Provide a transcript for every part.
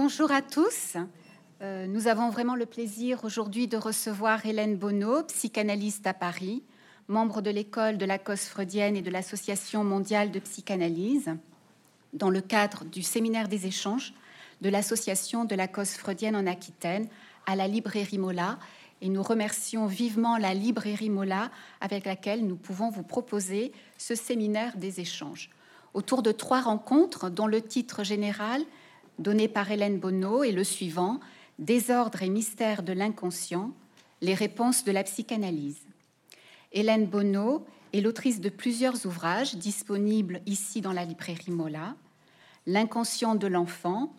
Bonjour à tous. Euh, nous avons vraiment le plaisir aujourd'hui de recevoir Hélène Bonneau, psychanalyste à Paris, membre de l'école de la cause freudienne et de l'Association mondiale de psychanalyse, dans le cadre du séminaire des échanges de l'Association de la cause freudienne en Aquitaine à la librairie Mola. Et nous remercions vivement la librairie Mola avec laquelle nous pouvons vous proposer ce séminaire des échanges. Autour de trois rencontres dont le titre général donné par Hélène Bonneau est le suivant. Désordre et mystère de l'inconscient, les réponses de la psychanalyse. Hélène Bonneau est l'autrice de plusieurs ouvrages disponibles ici dans la librairie Mola. L'inconscient de l'enfant,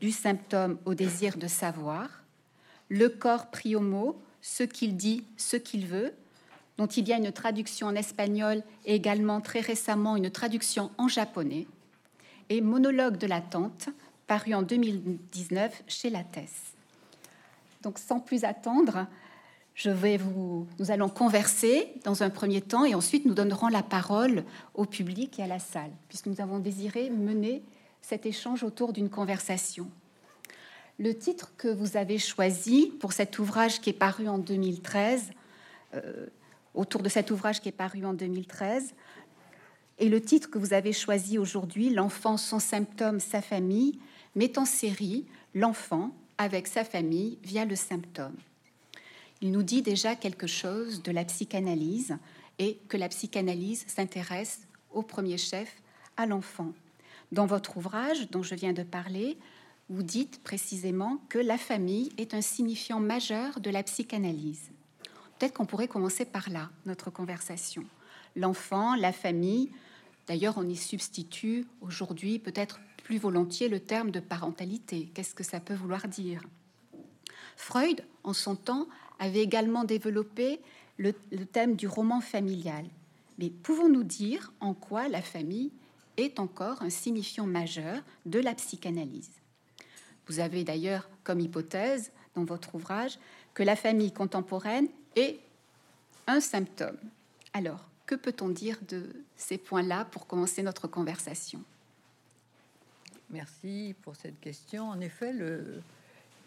du symptôme au désir de savoir, Le corps pris au mot, ce qu'il dit, ce qu'il veut, dont il y a une traduction en espagnol et également très récemment une traduction en japonais, et Monologue de l'attente, paru en 2019 chez Lattès. Donc sans plus attendre, nous allons converser dans un premier temps et ensuite nous donnerons la parole au public et à la salle, puisque nous avons désiré mener cet échange autour d'une conversation. Le titre que vous avez choisi pour cet ouvrage qui est paru en 2013, euh, autour de cet ouvrage qui est paru en 2013, et le titre que vous avez choisi aujourd'hui, L'enfant, son symptôme, sa famille, met en série l'enfant avec sa famille via le symptôme. Il nous dit déjà quelque chose de la psychanalyse et que la psychanalyse s'intéresse au premier chef à l'enfant. Dans votre ouvrage dont je viens de parler, vous dites précisément que la famille est un signifiant majeur de la psychanalyse. Peut-être qu'on pourrait commencer par là, notre conversation. L'enfant, la famille, d'ailleurs on y substitue aujourd'hui peut-être plus volontiers le terme de parentalité. Qu'est-ce que ça peut vouloir dire? Freud, en son temps, avait également développé le, thème du roman familial. Mais pouvons-nous dire en quoi la famille est encore un signifiant majeur de la psychanalyse? Vous avez d'ailleurs comme hypothèse dans votre ouvrage que la famille contemporaine est un symptôme. Alors, que peut-on dire de ces points-là pour commencer notre conversation? Merci pour cette question. En effet,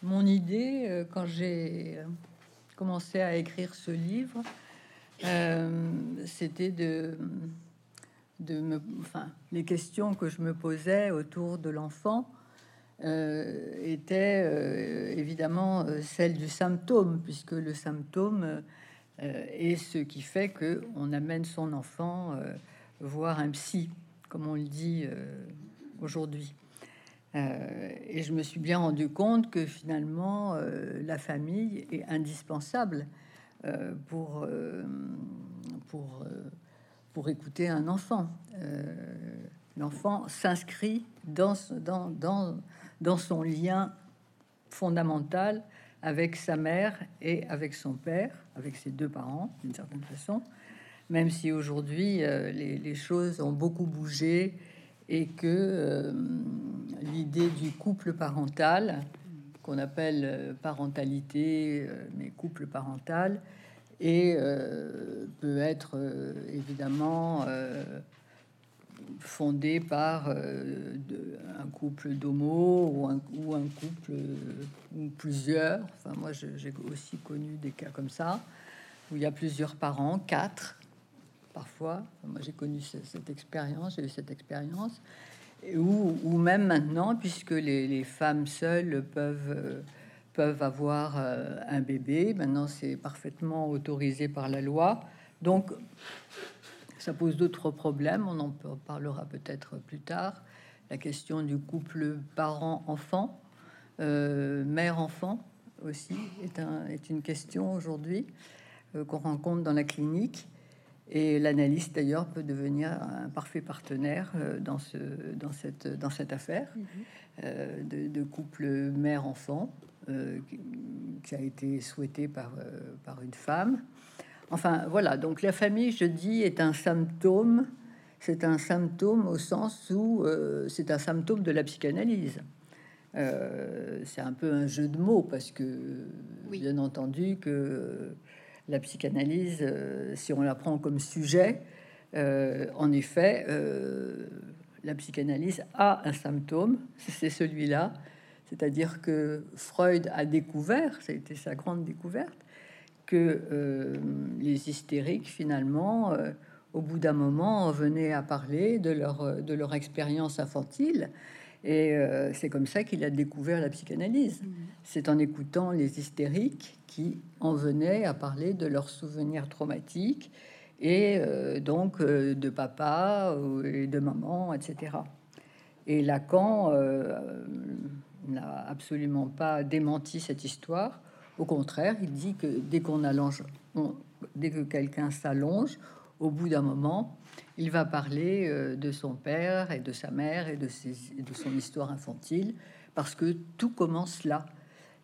mon idée, euh, quand j'ai euh, commencé à écrire ce livre, euh, c'était de, me, enfin, les questions que je me posais autour de l'enfant étaient évidemment celles du symptôme, puisque le symptôme est ce qui fait que on amène son enfant voir un psy, comme on le dit aujourd'hui. Euh, et je me suis bien rendu compte que finalement, euh, la famille est indispensable euh, pour, pour, pour écouter un enfant. L'enfant s'inscrit dans, dans, dans, dans son lien fondamental avec sa mère et avec son père, avec ses deux parents, d'une certaine façon, même si aujourd'hui les, les, choses ont beaucoup bougé et que euh, l'idée du couple parental, qu'on appelle euh, parentalité, euh, mais couple parental, et peut être évidemment fondé par un couple d'homo ou un couple ou plusieurs. Enfin, moi, j'ai aussi connu des cas comme ça où il y a plusieurs parents, quatre, parfois. Moi, j'ai connu cette, expérience, j'ai eu cette expérience. Ou, ou, même maintenant, puisque les, femmes seules peuvent, euh, peuvent avoir euh, un bébé, maintenant c'est parfaitement autorisé par la loi. Donc, ça pose d'autres problèmes, on en parlera peut-être plus tard. La question du couple parent-enfant, euh, mère-enfant aussi, est, un, est, une question aujourd'hui qu'on rencontre dans la clinique. Et l'analyste, d'ailleurs, peut devenir un parfait partenaire euh, dans, ce, dans, cette, dans cette affaire mhm. euh, de, couple mère-enfant euh, qui a été souhaité par, par une femme. Enfin, voilà, donc la famille, je dis, est un symptôme. C'est un symptôme au sens où c'est un symptôme de la psychanalyse. c'est un peu un jeu de mots parce que, bien entendu, que la psychanalyse, euh, si on la prend comme sujet, euh, en effet, euh, la psychanalyse a un symptôme, c'est celui-là, C'est-à-dire que Freud a découvert, ça a été sa grande découverte, que les hystériques, finalement, au bout d'un moment, venaient à parler de leur, de leur expérience infantile. Et euh, c'est comme ça qu'il a découvert la psychanalyse. Mmh. C'est en écoutant les hystériques qui en venaient à parler de leurs souvenirs traumatiques et donc de papa et de maman, etc. Et Lacan n'a absolument pas démenti cette histoire. Au contraire, il dit que dès qu'on allonge, dès que quelqu'un s'allonge, au bout d'un moment, il va parler euh, de son père et de sa mère et de, de son histoire infantile, parce que tout commence là.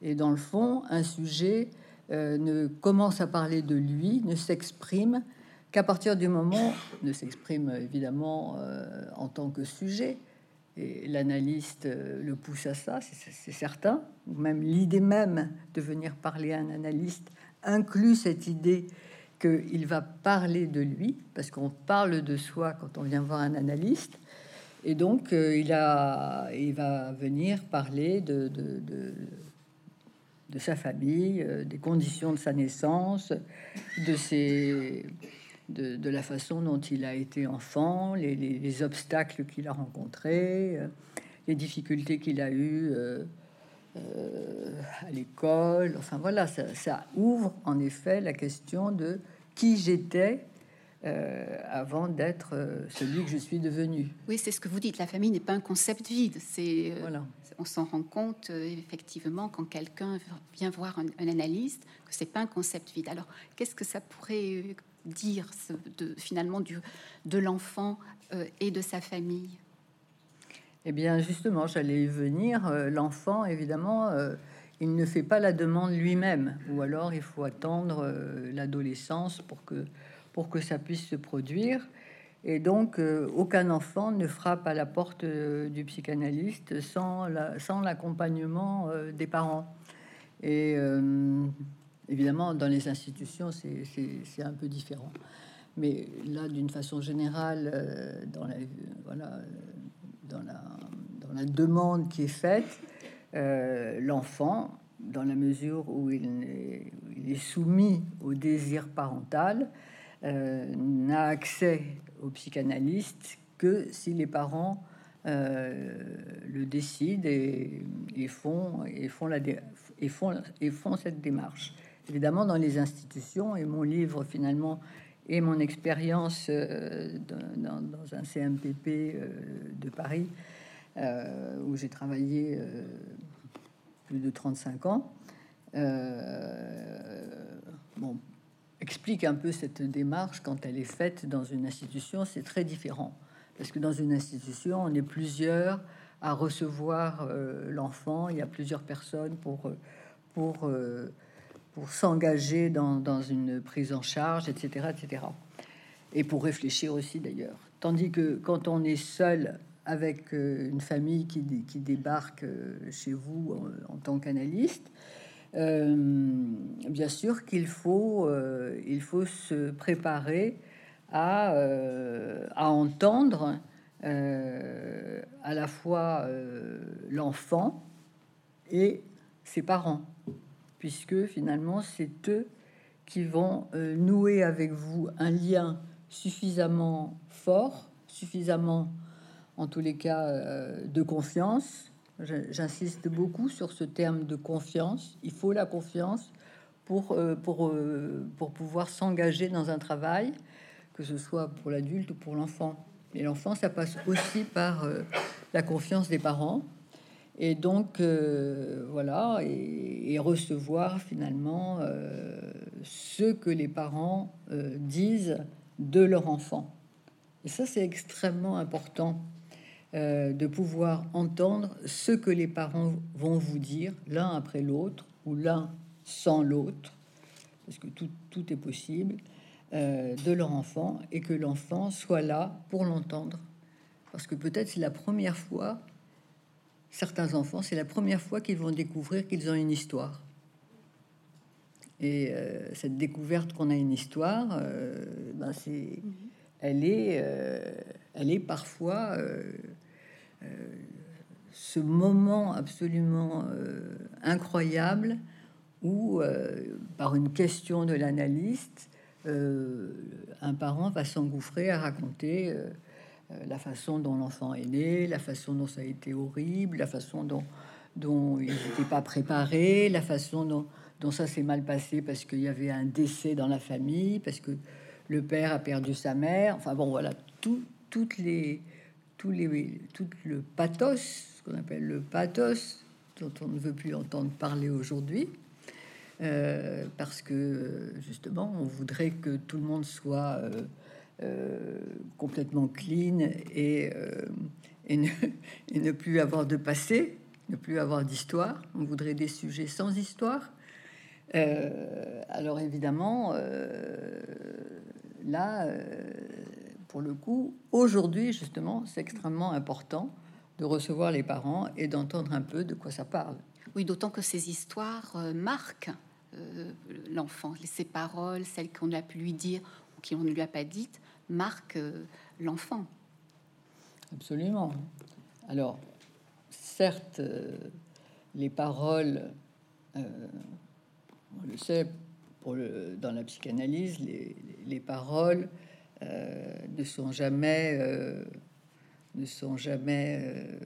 Et dans le fond, un sujet euh, ne commence à parler de lui, ne s'exprime qu'à partir du moment, ne s'exprime évidemment euh, en tant que sujet, et l'analyste le pousse à ça, c'est certain. Même l'idée même de venir parler à un analyste inclut cette idée qu'il va parler de lui, parce qu'on parle de soi quand on vient voir un analyste. Et donc, euh, il, a, il va venir parler de, de, de, sa famille, euh, des conditions de sa naissance, de ses de, la façon dont il a été enfant, les, obstacles qu'il a rencontrés, euh, les difficultés qu'il a eues à l'école. Enfin voilà, ça, ouvre en effet la question de qui j'étais avant d'être celui que je suis devenu. Oui, c'est ce que vous dites. La famille n'est pas un concept vide. C'est voilà. On s'en rend compte effectivement quand quelqu'un vient voir un, un analyste que c'est pas un concept vide. Alors, qu'est-ce que ça pourrait dire de, finalement du, de l'enfant euh, et de sa famille? Eh bien, justement, j'allais y venir. Euh, l'enfant, évidemment, euh, il ne fait pas la demande lui-même, ou alors il faut attendre l'adolescence pour que, pour que ça puisse se produire. Et donc, aucun enfant ne frappe à la porte du psychanalyste sans l'accompagnement des parents. Et Évidemment, dans les institutions, c'est un peu différent. Mais là, d'une façon générale, euh, dans, la, voilà, dans, la, dans la demande qui est faite, euh, l'enfant, dans la mesure où il est, soumis au désir parental, euh, n'a accès au psychanalyste que si les parents le décident et, et, font, et, font la, et, font, et font cette démarche évidemment dans les institutions. Et mon livre, finalement, et mon expérience euh, dans, un CMPP euh, de Paris, euh, où j'ai travaillé plus de 35 ans, bon, explique un peu cette démarche quand elle est faite dans une institution. C'est très différent. Parce que dans une institution, on est plusieurs à recevoir l'enfant. Il y a plusieurs personnes pour, pour pour s'engager dans, une prise en charge, etc., etc. Et pour réfléchir aussi d'ailleurs. Tandis que quand on est seul avec euh, une famille qui, qui débarque euh, chez vous en, tant qu'analyste, euh, bien sûr qu'il faut, il faut se préparer à, à entendre à la fois l'enfant et ses parents puisque finalement c'est eux qui vont nouer avec vous un lien suffisamment fort, suffisamment en tous les cas euh, de confiance. J'insiste beaucoup sur ce terme de confiance. Il faut la confiance pour, euh, pour, pour pouvoir s'engager dans un travail, que ce soit pour l'adulte ou pour l'enfant. Et l'enfant, ça passe aussi par la confiance des parents, et donc, euh, voilà, et, recevoir finalement euh, ce que les parents euh, disent de leur enfant. Et ça, c'est extrêmement important de pouvoir entendre ce que les parents vont vous dire l'un après l'autre ou l'un sans l'autre, parce que tout, tout est possible, de leur enfant et que l'enfant soit là pour l'entendre. Parce que peut-être c'est la première fois certains enfants, c'est la première fois qu'ils vont découvrir qu'ils ont une histoire. Et euh, cette découverte qu'on a une histoire, euh, ben c'est, elle est, euh, elle est parfois ce moment absolument incroyable où, par une question de l'analyste, un parent va s'engouffrer à raconter la façon dont l'enfant est né, la façon dont ça a été horrible, la façon dont, dont il n'était pas préparé, la façon dont ça s'est mal passé parce qu'il y avait un décès dans la famille, parce que le père a perdu sa mère. Enfin bon, voilà, tout, toutes les, tous les, tout le pathos, ce qu'on appelle le pathos, dont on ne veut plus entendre parler aujourd'hui, euh, parce que justement, on voudrait que tout le monde soit euh, euh, complètement clean et, et, ne, et ne plus avoir de passé, ne plus avoir d'histoire. On voudrait des sujets sans histoire. Alors évidemment, là, pour le coup, aujourd'hui justement, c'est extrêmement important de recevoir les parents et d'entendre un peu de quoi ça parle. Oui, d'autant que ces histoires marquent l'enfant. Ses paroles, celles qu'on a pu lui dire ou qu'on ne lui a pas dites, marquent l'enfant. Absolument. Alors, certes, les paroles on le sait, pour le, dans la psychanalyse, les, les paroles euh, ne sont jamais, euh, ne sont jamais euh,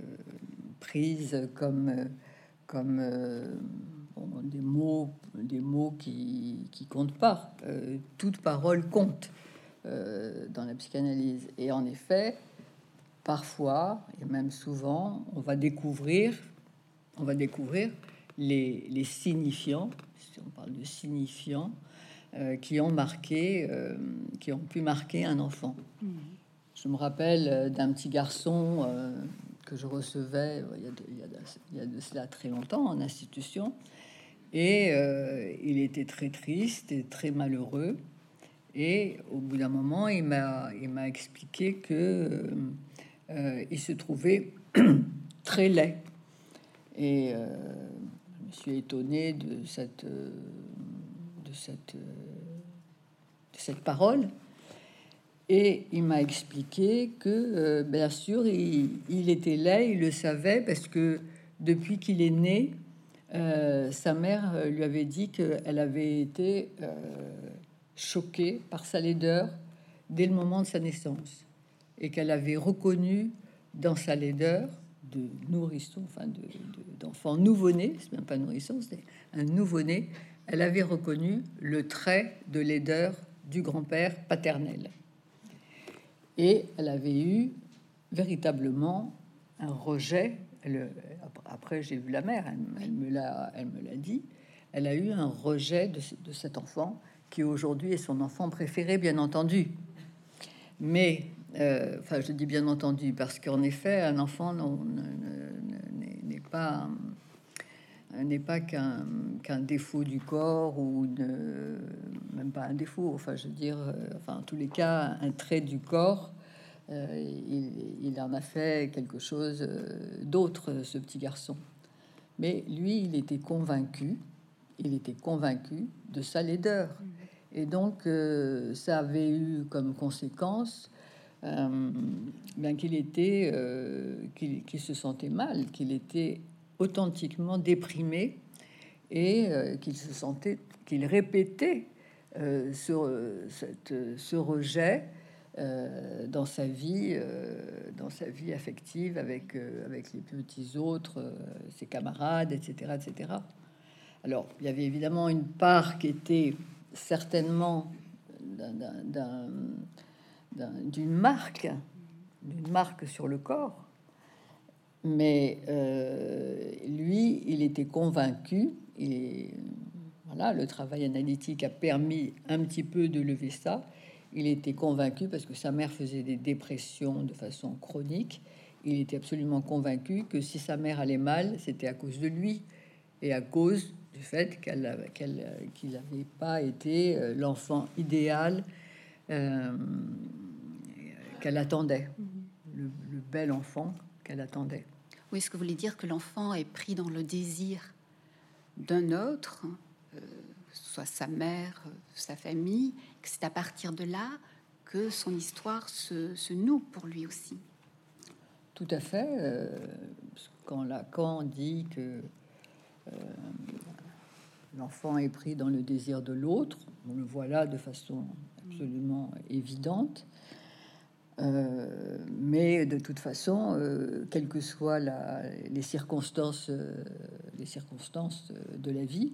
prises comme, comme des mots, des mots qui, qui comptent pas. toute parole compte dans la psychanalyse. Et en effet, parfois, et même souvent, on va découvrir, on va découvrir les, les signifiants on parle de signifiants, euh, qui ont marqué, euh, qui ont pu marquer un enfant. Mmh. Je me rappelle euh, d'un petit garçon que je recevais il y, a de, il, y a de, cela très longtemps en institution, et il était très triste et très malheureux. Et au bout d'un moment, il m'a, il m'a expliqué que il se trouvait très laid. Et je suis étonné de cette, euh, de cette, euh, de cette parole. Et il m'a expliqué que, euh, bien sûr, il, était là, il le savait, parce que depuis qu'il est né, sa mère lui avait dit qu'elle avait été choquée par sa laideur dès le moment de sa naissance, et qu'elle avait reconnu dans sa laideur de nourrisson, enfin d'enfant de, nouveau-né, c'est même pas nourrisson, c'est un nouveau-né, elle avait reconnu le trait de laideur du grand-père paternel. Et elle avait eu véritablement un rejet. après, j'ai vu la mère, elle, me l'a, dit. Elle a eu un rejet de, de cet enfant qui aujourd'hui est son enfant préféré, bien entendu. Mais euh, enfin, je dis bien entendu, parce qu'en effet, un enfant n'est pas n'est pas qu'un défaut du corps ou même pas un défaut. Enfin, je veux dire, euh, enfin, en tous les cas, un trait du corps. Euh, il, en a fait quelque chose d'autre, ce petit garçon. Mais lui, il était convaincu, il était convaincu de sa laideur. Et donc, ça avait eu comme conséquence euh, qu'il était, euh, qu'il se sentait mal, qu'il était authentiquement déprimé et euh, qu'il se sentait, qu'il répétait ce, cette, ce rejet dans sa vie, dans sa vie affective avec les petits autres, ses camarades, etc., etc. Alors, il y avait évidemment une part qui était certainement d'un d'une marque, d'une marque sur le corps. Mais euh, lui, il était convaincu, et voilà, le travail analytique a permis un petit peu de lever ça. Il était convaincu parce que sa mère faisait des dépressions de façon chronique. Il était absolument convaincu que si sa mère allait mal, c'était à cause de lui et à cause du fait qu'elle, qu'il n'avait pas été euh, l'enfant idéal euh, qu'elle attendait, le, bel enfant qu'elle attendait. Oui, ce que vous voulez dire que l'enfant est pris dans le désir d'un autre, euh, soit sa mère, sa famille, que c'est à partir de là que son histoire se, se noue pour lui aussi? tout à fait. quand Lacan dit que l'enfant est pris dans le désir de l'autre, on le voit là de façon absolument évidente. Euh, mais de toute façon, euh, quelles que soient les circonstances, euh, les circonstances de la vie,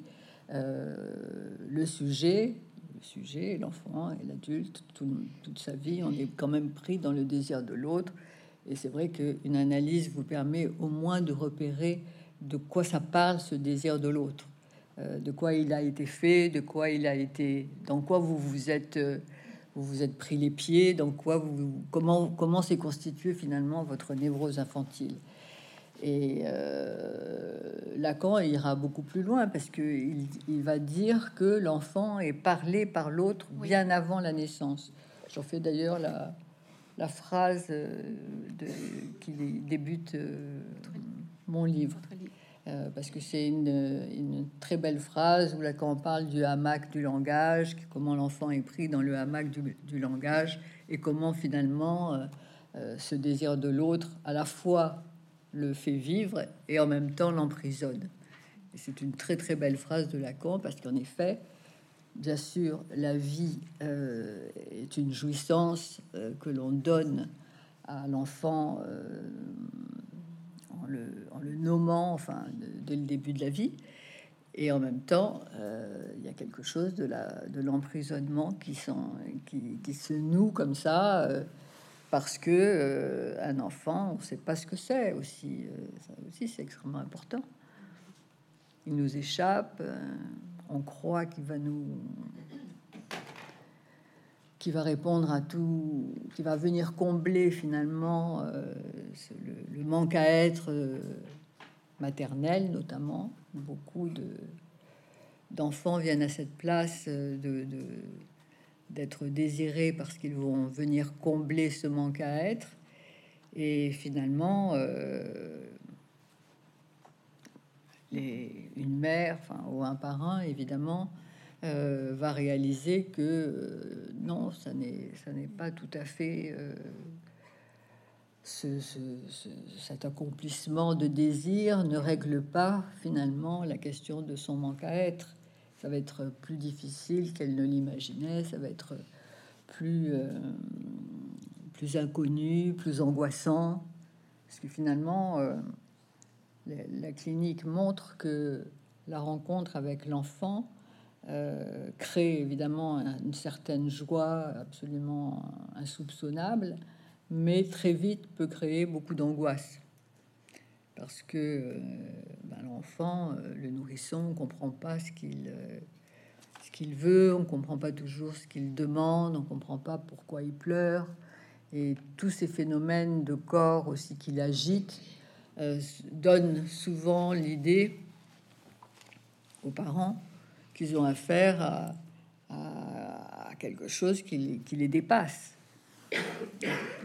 le sujet, le sujet, l'enfant et l'adulte, toute sa vie, on est quand même pris dans le désir de l'autre. Et c'est vrai qu'une analyse vous permet au moins de repérer de quoi ça parle, ce désir de l'autre, de quoi il a été fait, de quoi il a été, dans quoi vous vous êtes vous vous êtes pris les pieds, donc quoi, vous, comment comment s'est constitué finalement votre névrose infantile? Et euh, Lacan ira beaucoup plus loin parce que il, va dire que l'enfant est parlé par l'autre bien avant la naissance. J'en fais d'ailleurs la, la phrase euh, de, qui débute euh, mon livre. Euh, parce que c'est une, très belle phrase où Lacan parle du hamac du langage, comment l'enfant est pris dans le hamac du, langage et comment finalement euh, euh, ce désir de l'autre à la fois le fait vivre et en même temps l'emprisonne. C'est une très très belle phrase de Lacan parce qu'en effet, bien sûr, la vie est une jouissance que l'on donne à l'enfant en le, nommant, enfin, dès le début de la vie. Et en même temps, euh, il y a quelque chose de l'emprisonnement de qui, qui, qui, se noue comme ça, euh, parce que euh, un enfant, on ne sait pas ce que c'est aussi. ça aussi, c'est extrêmement important. Il nous échappe, on croit qu'il va nous qui va répondre à tout, qui va venir combler finalement euh, le, manque à être euh, maternel notamment. Beaucoup de d'enfants viennent à cette place euh, de d'être désirés parce qu'ils vont venir combler ce manque à être. Et finalement, les, une mère, enfin, ou un parrain, évidemment, euh, va réaliser que euh, non, ça n'est, ça n'est pas tout à fait euh, ce, cet accomplissement de désir ne règle pas finalement la question de son manque à être. Ça va être plus difficile qu'elle ne l'imaginait, ça va être plus, plus inconnu, plus angoissant, parce que finalement, la clinique montre que la rencontre avec l'enfant euh, crée évidemment une certaine joie absolument insoupçonnable, mais très vite peut créer beaucoup d'angoisse. Parce que euh, ben, l'enfant, euh, le nourrisson, ne comprend pas ce qu'il ce qu'il veut, on comprend pas toujours ce qu'il demande, on comprend pas pourquoi il pleure. Et tous ces phénomènes de corps aussi qu'il agite donnent souvent l'idée aux parents qu'ils ont affaire à, quelque chose qui, les dépasse.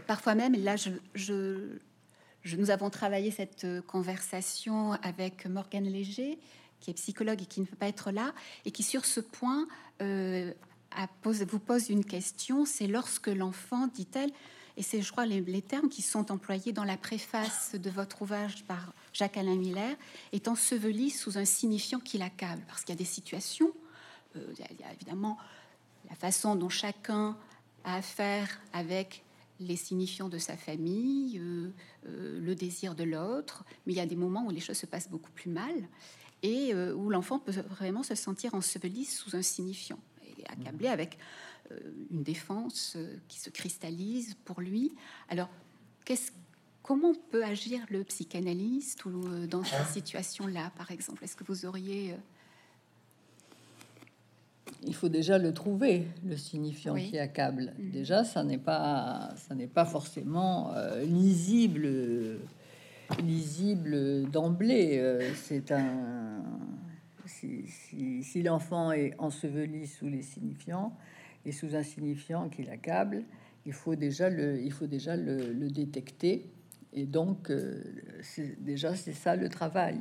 Parfois même, là, je, je, nous avons travaillé cette conversation avec Morgane Léger, qui est psychologue et qui ne peut pas être là, et qui sur ce point euh, vous pose une question, c'est lorsque l'enfant, dit-elle, et c'est, je crois, les, termes qui sont employés dans la préface de votre ouvrage par Jacques-Alain Miller, est enseveli sous un signifiant qui l'accable. Parce qu'il y a des situations, euh, il y a évidemment la façon dont chacun a affaire avec les signifiants de sa famille, euh, euh, le désir de l'autre, mais il y a des moments où les choses se passent beaucoup plus mal et où l'enfant peut vraiment se sentir enseveli sous un signifiant et accablé avec une défense qui se cristallise pour lui. Alors, qu'est-ce Comment peut agir le psychanalyste ou euh, dans cette situation-là, par exemple? Est-ce que vous auriez... Euh, Il faut déjà le trouver, le signifiant qui accable. Mm. Déjà, ça n'est pas, ça n'est pas forcément euh, lisible, lisible d'emblée. c'est un... Si, l'enfant est enseveli sous les signifiants et sous un signifiant qui l'accable, il faut déjà le, il faut déjà le détecter et donc, euh, déjà, c'est ça le travail.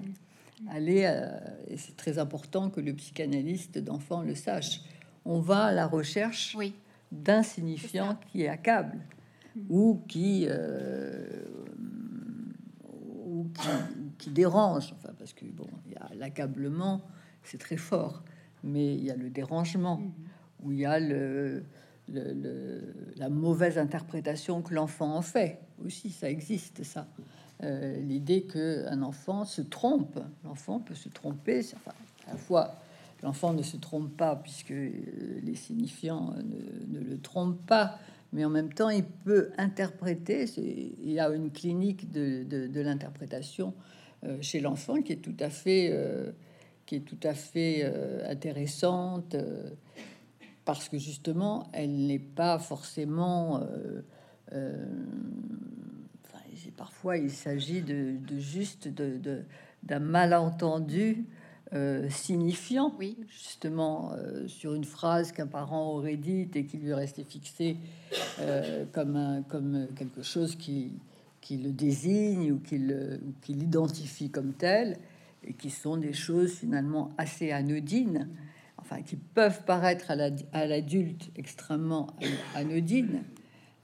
Aller, euh, et c'est très important que le psychanalyste d'enfant le sache. On va à la recherche oui. d'un signifiant qui est accable mm. ou qui, euh, qui, dérange. Enfin, parce que bon, il y a l'accablement, c'est très fort, mais il y a le dérangement, mhm. Où il y a le, la mauvaise interprétation que l'enfant en fait aussi, ça existe ça. Euh, l'idée qu'un enfant se trompe, l'enfant peut se tromper, à la fois l'enfant ne se trompe pas puisque euh, les signifiants ne, le trompent pas, mais en même temps il peut interpréter, il y a une clinique de, l'interprétation euh, chez l'enfant qui est tout à fait, qui est tout à fait intéressante parce que justement, elle n'est pas forcément. Euh, euh, parfois, il s'agit de, juste de, d'un malentendu euh, signifiant, oui. justement, sur une phrase qu'un parent aurait dite et qui lui restait fixée comme, un, comme quelque chose qui, qui le désigne ou qui l'identifie comme tel, et qui sont des choses finalement assez anodines qui peuvent paraître à l'adulte extrêmement anodines.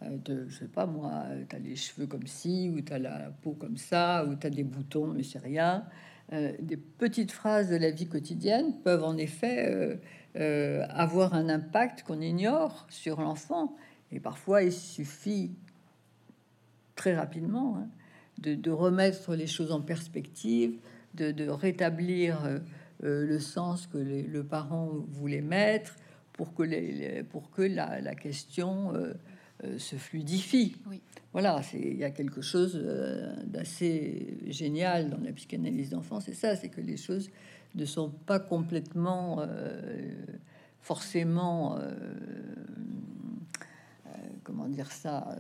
Euh, de, je sais pas moi, tu as les cheveux comme ci, ou tu as la peau comme ça, ou tu as des boutons, mais c'est rien. Euh, des petites phrases de la vie quotidienne peuvent en effet euh, avoir un impact qu'on ignore sur l'enfant. Et parfois, il suffit très rapidement hein, de, remettre les choses en perspective, de, rétablir euh, le sens que le parent voulait mettre pour que, les, pour que la, la question euh, euh, se fluidifie. Oui. Voilà, il y a quelque chose d'assez génial dans la psychanalyse d'enfant, c'est ça, c'est que les choses ne sont pas complètement forcément, comment dire ça,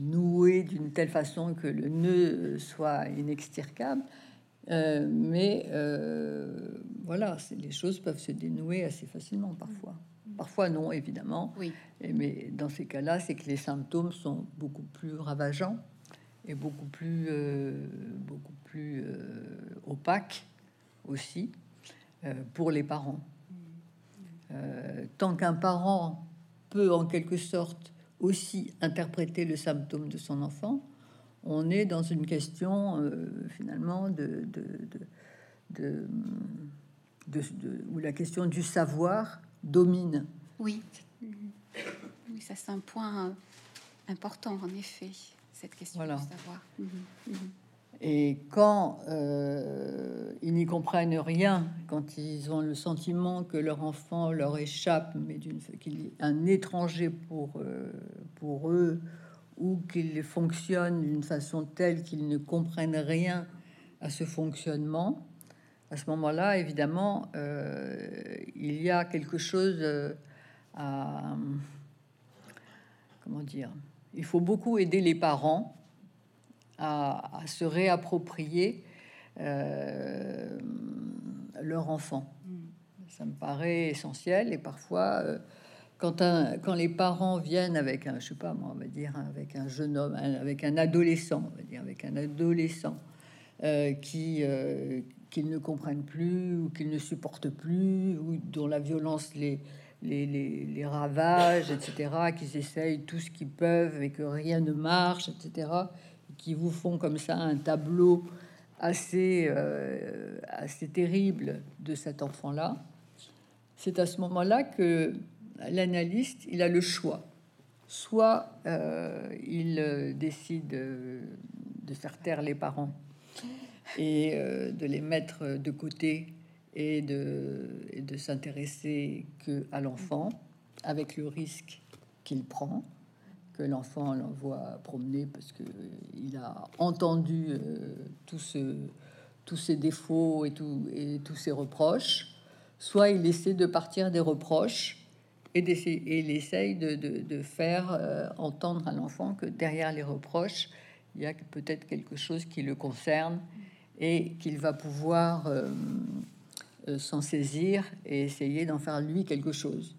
nouées d'une telle façon que le nœud soit inextircable. Euh, mais euh, voilà, les choses peuvent se dénouer assez facilement parfois. Parfois non, évidemment. Oui. Et, mais dans ces cas-là, c'est que les symptômes sont beaucoup plus ravageants et beaucoup plus, euh, beaucoup plus opaques aussi pour les parents. tant qu'un parent peut en quelque sorte aussi interpréter le symptôme de son enfant, on est dans une question euh, finalement de, de, où la question du savoir domine. Oui, oui ça c'est un point euh, important en effet, cette question du savoir. Mhm, mhm. Et quand euh, ils n'y comprennent rien, quand ils ont le sentiment que leur enfant leur échappe, mais d'une qu'il est un étranger pour, pour eux, ou qu'ils fonctionnent d'une façon telle qu'ils ne comprennent rien à ce fonctionnement, à ce moment-là, évidemment, euh, il y a quelque chose euh, à... Comment dire Il faut beaucoup aider les parents à, se réapproprier euh, leur enfant. Mm. Ça me paraît essentiel et parfois quand, les parents viennent avec un, je sais pas moi, on va dire avec un jeune homme, avec un adolescent, on va dire avec un adolescent euh, qui euh, qu'ils ne comprennent plus ou qu'ils ne supportent plus ou dont la violence les les, etc., qu'ils essayent tout ce qu'ils peuvent et que rien ne marche, etc., qui vous font comme ça un tableau assez, euh, assez terrible de cet enfant-là. C'est à ce moment-là que l'analyste, il a le choix. Soit euh, il euh, décide euh, de faire taire les parents et de les mettre de côté et de, s'intéresser que à l'enfant, avec le risque qu'il prend, que l'enfant l'envoie promener parce que il a entendu tous ces défauts et, tous ces reproches. Soit il essaie de partir des reproches et, il essaye de, faire euh, entendre à l'enfant que derrière les reproches, il y a peut-être quelque chose qui le concerne et qu'il va pouvoir euh, euh, s'en saisir et essayer d'en faire lui quelque chose.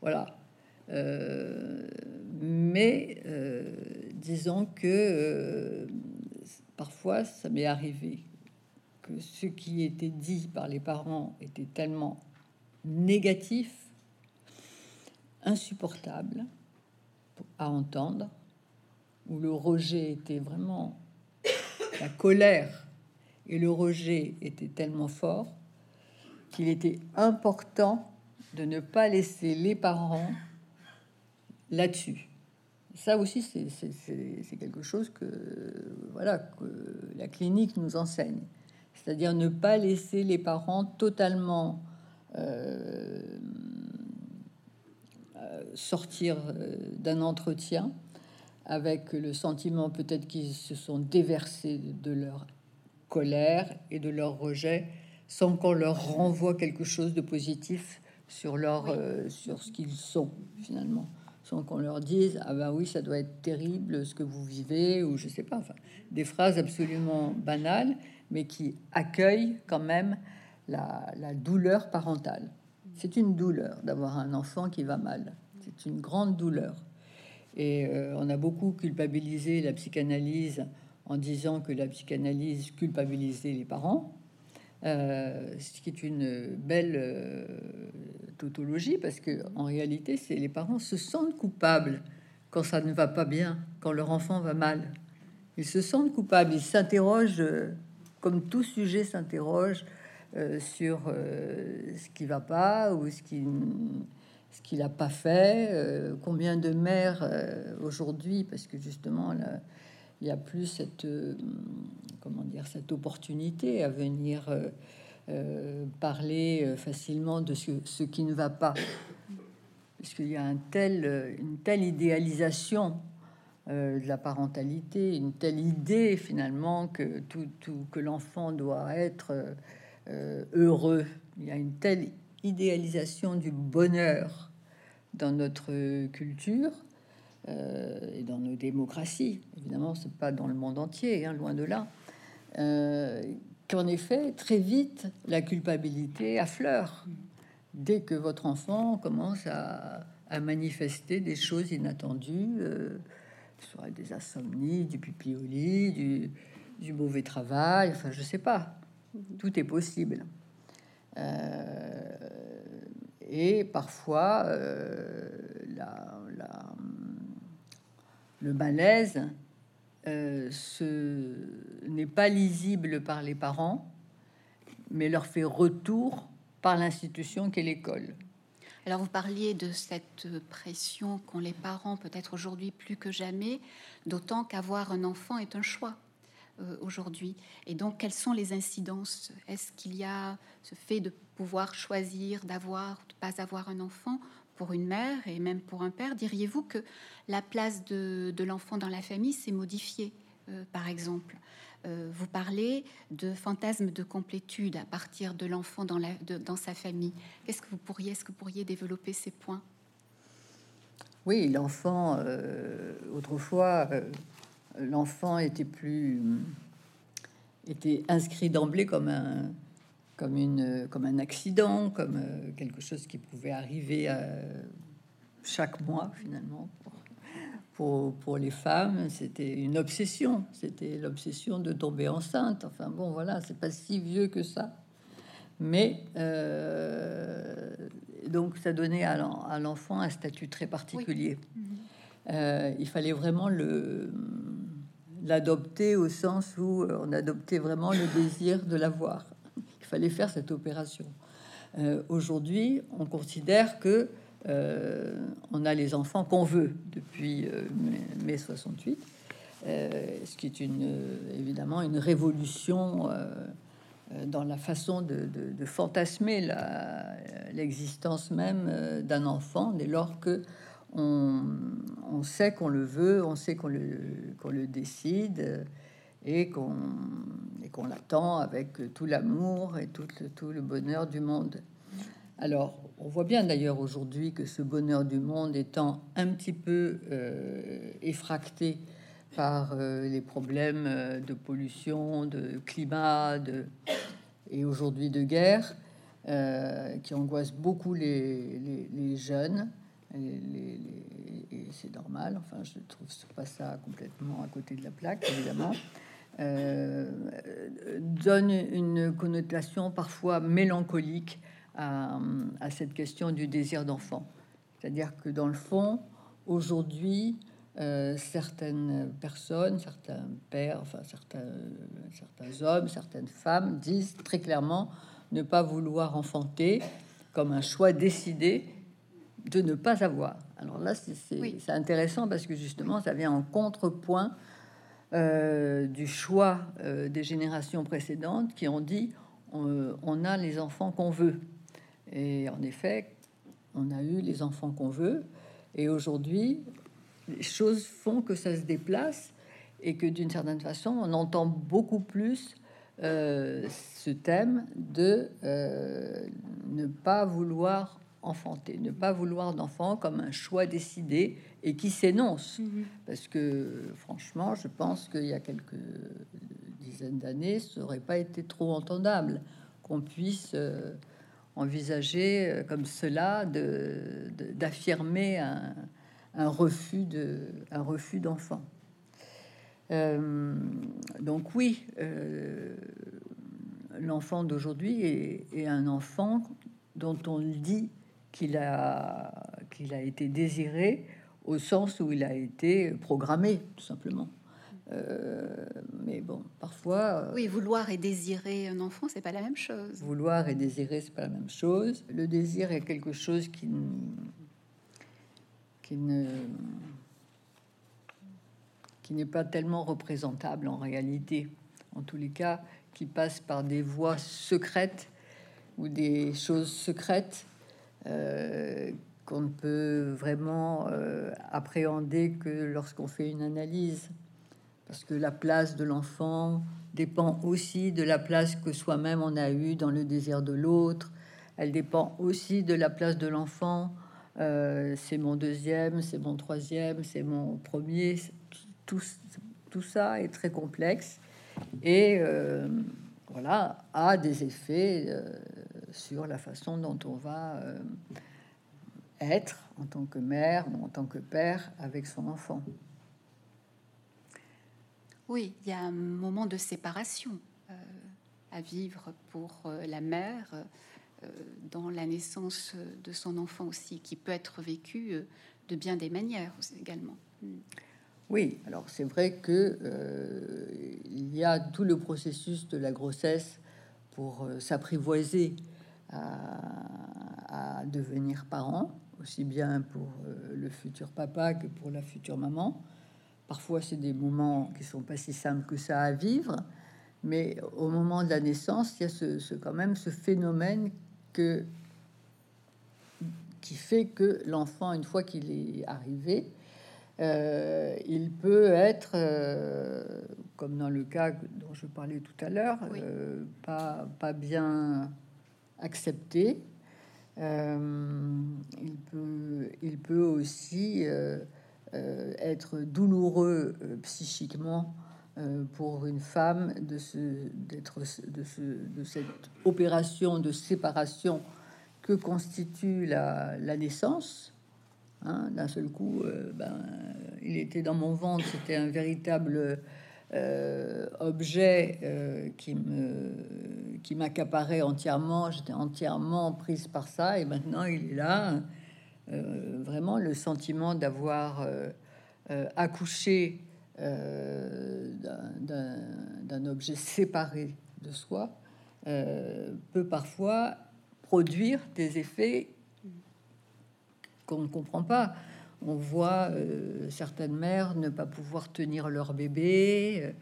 Voilà. mais disons que parfois ça m'est arrivé que ce qui était dit par les parents était tellement négatif insupportable à entendre, où le rejet était vraiment la colère et le rejet étaient tellement forts qu'il était important de ne pas laisser les parents là-dessus. Ça aussi, c'est quelque chose que, voilà, que la clinique nous enseigne. C'est-à-dire ne pas laisser les parents totalement euh, sortir euh, d'un entretien avec le sentiment peut-être qu'ils se sont déversés de leur colère et de leur rejet sans qu'on leur renvoie quelque chose de positif sur leur sur ce qu'ils sont finalement. Sans qu'on leur dise ah ben oui ça doit être terrible ce que vous vivez ou je sais pas enfin des phrases absolument banales mais qui accueillent quand même la, douleur parentale c'est une douleur d'avoir un enfant qui va mal. C'est une grande douleur. Et euh, on a beaucoup culpabilisé la psychanalyse en disant que la psychanalyse culpabilisait les parents. Euh, ce qui est une belle euh, tautologie parce que en réalité, c'est les parents se sentent coupables quand ça ne va pas bien, quand leur enfant va mal. Ils se sentent coupables, ils s'interrogent, comme tout sujet s'interroge sur ce qui va pas ou ce qui ce qu'il n'a pas fait. combien de mères aujourd'hui, parce que justement il y a plus cette comment dire, cette opportunité à venir euh, euh, parler euh, facilement de ce, qui ne va pas. Parce qu'il y a un tel, une telle idéalisation de la parentalité, une telle idée finalement que, tout, que l'enfant doit être heureux. Il y a une telle idéalisation du bonheur dans notre culture et dans nos démocraties. Évidemment, c'est pas dans le monde entier, hein, loin de là. Euh, qu'en effet, très vite, la culpabilité affleure. Dès que votre enfant commence à, manifester des choses inattendues, euh, soit des insomnies, du pipi au lit, du, mauvais travail, enfin, je sais pas. Tout est possible. Euh, et parfois, le malaise euh, n'est pas lisible par les parents, mais leur fait retour par l'institution qu'est l'école. Alors vous parliez de cette pression qu'ont les parents peut-être aujourd'hui plus que jamais, d'autant qu'avoir un enfant est un choix euh, aujourd'hui. Et donc quelles sont les incidences? Est-ce qu'il y a ce fait de pouvoir choisir d'avoir ou de pas avoir un enfant pour une mère et même pour un père, diriez-vous que la place de, l'enfant dans la famille s'est modifiée, euh, par exemple? Euh, Vous parlez de fantasme de complétude à partir de l'enfant dans, sa famille. Qu'est-ce que vous pourriez, est-ce que vous pourriez développer ces points? Oui, l'enfant, euh, autrefois, l'enfant était plus était inscrit d'emblée comme un comme, une, comme un accident, comme euh, quelque chose qui pouvait arriver euh, chaque mois finalement. Pour, pour, les femmes, c'était une obsession, c'était l'obsession de tomber enceinte. Enfin bon, voilà, c'est pas si vieux que ça. Mais euh, donc ça donnait à l'enfant un statut très particulier. Il fallait vraiment le l'adopter au sens où on adoptait vraiment le désir de l'avoir fallait faire cette opération. Euh, aujourd'hui, on considère que euh, on a les enfants qu'on veut depuis euh, mai 68, ce qui est une, évidemment une révolution dans la façon de, fantasmer l'existence même d'un enfant dès lors que on, on sait qu'on le veut, on sait qu'on le, le décide et qu'on l'attend avec tout l'amour et tout le, tout le bonheur du monde. Alors, on voit bien d'ailleurs aujourd'hui que ce bonheur du monde étant un petit peu euh, effracté par euh, les problèmes euh, de pollution, de climat, de, et aujourd'hui de guerre, qui angoissent beaucoup les, les, jeunes. Et c'est normal, enfin, je trouve pas ça complètement à côté de la plaque, évidemment. Euh, donne une connotation parfois mélancolique à, cette question du désir d'enfant. C'est-à-dire que dans le fond, aujourd'hui, euh, certaines personnes, certains pères, enfin certains, certains hommes, certaines femmes disent très clairement ne pas vouloir enfanter comme un choix décidé de ne pas avoir. Alors là, c'est intéressant parce que justement, ça vient en contrepoint euh, du choix euh, des générations précédentes qui ont dit on, a les enfants qu'on veut. Et en effet, on a eu les enfants qu'on veut. Et aujourd'hui, les choses font que ça se déplace et que d'une certaine façon, on entend beaucoup plus euh, ce thème de ne pas vouloir enfanter, ne pas vouloir d'enfant comme un choix décidé et qui s'énonce. Mhm. Parce que franchement, je pense qu'il y a quelques dizaines d'années, ça n'aurait pas été trop entendable qu'on puisse euh, envisager euh, comme cela d'affirmer un, refus de un refus d'enfant. Euh, donc oui, l'enfant d'aujourd'hui est, est, un enfant dont on dit qu'il a, qu'il a été désiré au sens où il a été programmé, tout simplement. Euh, mais bon, parfois. Euh, oui, vouloir et désirer un enfant, c'est pas la même chose. Vouloir et désirer, c'est pas la même chose. Le désir est quelque chose qui, qui ne qui n'est pas tellement représentable en réalité. En tous les cas, qui passe par des voies secrètes ou des choses secrètes qu'on ne peut vraiment euh, appréhender que lorsqu'on fait une analyse, parce que la place de l'enfant dépend aussi de la place que soi-même on a eu dans le désir de l'autre. Elle dépend aussi de la place de l'enfant. Euh, c'est mon deuxième, c'est mon troisième, c'est mon premier. Tout, tout, ça est très complexe et voilà a des effets sur la façon dont on va euh, être en tant que mère ou en tant que père avec son enfant. Oui, il y a un moment de séparation euh, à vivre pour euh, la mère dans la naissance de son enfant aussi, qui peut être vécu de bien des manières également. Hmm. Oui, alors c'est vrai que il y a tout le processus de la grossesse pour s'apprivoiser à, devenir parent, aussi bien pour euh, le futur papa que pour la future maman. Parfois, c'est des moments qui sont pas si simples que ça à vivre, mais au moment de la naissance, il y a ce, quand même ce phénomène que qui fait que l'enfant, une fois qu'il est arrivé, euh, il peut être, euh, comme dans le cas dont je parlais tout à l'heure, pas, pas bien accepté. Euh, il, peut, il peut aussi euh, euh, être douloureux psychiquement pour une femme de, ce, d'être, de, ce, de cette opération de séparation que constitue la, la naissance. Hein, d'un seul coup, ben, il était dans mon ventre, c'était un véritable euh, objet euh, qui me qui m'accaparait entièrement. J'étais entièrement prise par ça, et maintenant il est là. Euh, vraiment le sentiment d'avoir accouché d'un objet séparé de soi peut parfois produire des effets qu'on ne comprend pas. On voit euh, certaines mères ne pas pouvoir tenir leur bébé, euh,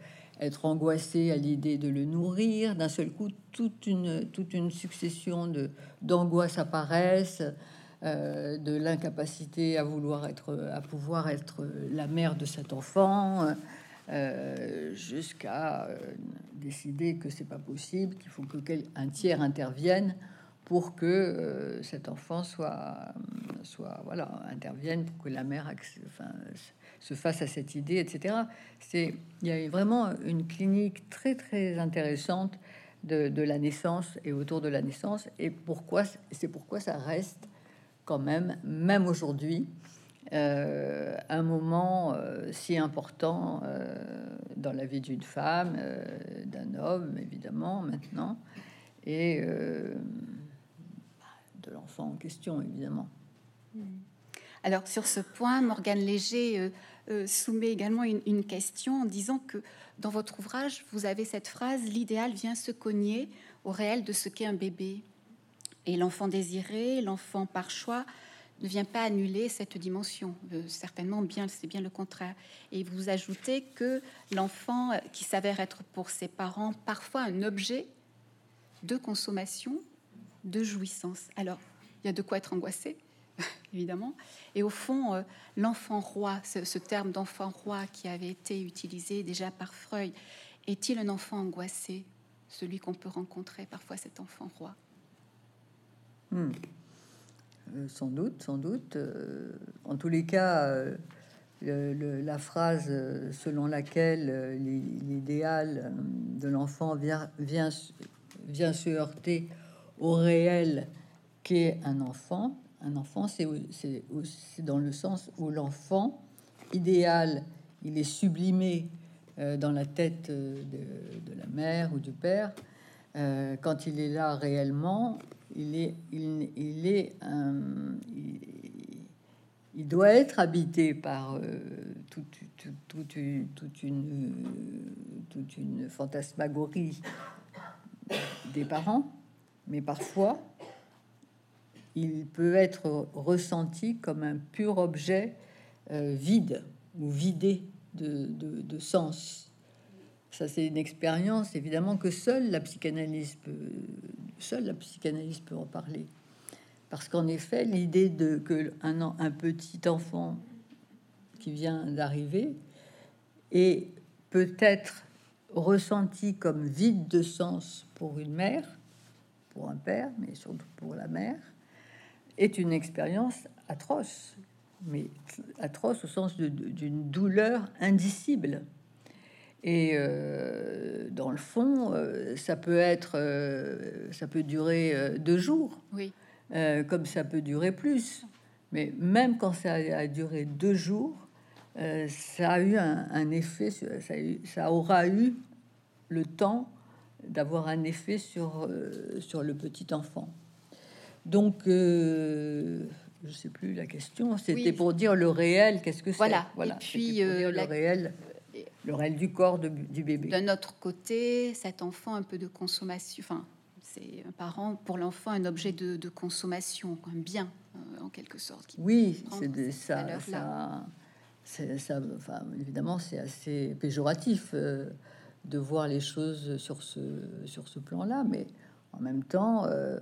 être angoissées à l'idée de le nourrir. D'un seul coup, toute une, toute une succession de, d'angoisses apparaissent, euh, de l'incapacité à vouloir être, à pouvoir être la mère de cet enfant, jusqu'à décider que c'est pas possible, qu'il faut que un tiers intervienne pour que euh, cet enfant soit, soit voilà, intervienne, pour que la mère enfin, se fasse à cette idée, etc. C'est, il y a vraiment une clinique très très intéressante de, de, la naissance et autour de la naissance, et pourquoi c'est pourquoi ça reste quand même, même aujourd'hui, euh, un moment euh, si important dans la vie d'une femme, d'un homme, évidemment, maintenant. Et l'enfant en question, évidemment. Hmm. Alors sur ce point, Morgane Léger soumet également une, question en disant que dans votre ouvrage, vous avez cette phrase L'idéal vient se cogner au réel de ce qu'est un bébé. Et l'enfant désiré, l'enfant par choix, ne vient pas annuler cette dimension. Euh, certainement, bien, c'est bien le contraire. Et vous ajoutez que l'enfant, euh, qui s'avère être pour ses parents parfois un objet de consommation, de jouissance. Alors, il y a de quoi être angoissé, évidemment. Et au fond, euh, l'enfant roi, ce, terme d'enfant roi qui avait été utilisé déjà par Freud, est-il un enfant angoissé, celui qu'on peut rencontrer parfois, cet enfant roi? Hmm. Euh, sans doute, sans doute. Euh, en tous les cas, la phrase selon laquelle l'idéal de l'enfant vient, vient, vient se heurter au réel qu'est un enfant. Un enfant, c'est dans le sens où l'enfant idéal, il est sublimé dans la tête de, de, la mère ou du père. quand il est là réellement, il est, il, il est il, doit être habité par euh, toute, toute, une, toute une fantasmagorie des parents, mais parfois il peut être ressenti comme un pur objet euh, vide ou vidé de, de, de sens. Ça, c'est une expérience évidemment que seule la psychanalyse peut, seule la psychanalyse peut en parler. Parce qu'en effet, l'idée de que un, un petit enfant qui vient d'arriver est peut-être ressenti comme vide de sens pour une mère, pour un père, mais surtout pour la mère, est une expérience atroce, mais atroce au sens d'une douleur indicible. Et euh, dans le fond, euh, ça peut être, euh, ça peut durer deux jours, oui. comme ça peut durer plus. Mais même quand ça a duré deux jours, ça a eu un, effet, ça, ça, aura eu le temps d'avoir un effet sur, sur le petit enfant. Donc, je sais plus la question. C'était pour dire le réel. Qu'est-ce que c'est Voilà. voilà. Et puis le réel le réel du corps du bébé. D'un autre côté, cet enfant un peu de consommation, enfin, c'est un parent pour l'enfant un objet de, consommation, un bien euh, en quelque sorte. Oui, c'est ça, ça, ça, enfin, évidemment, c'est assez péjoratif euh, de voir les choses sur ce, sur ce plan-là, mais en même temps, euh,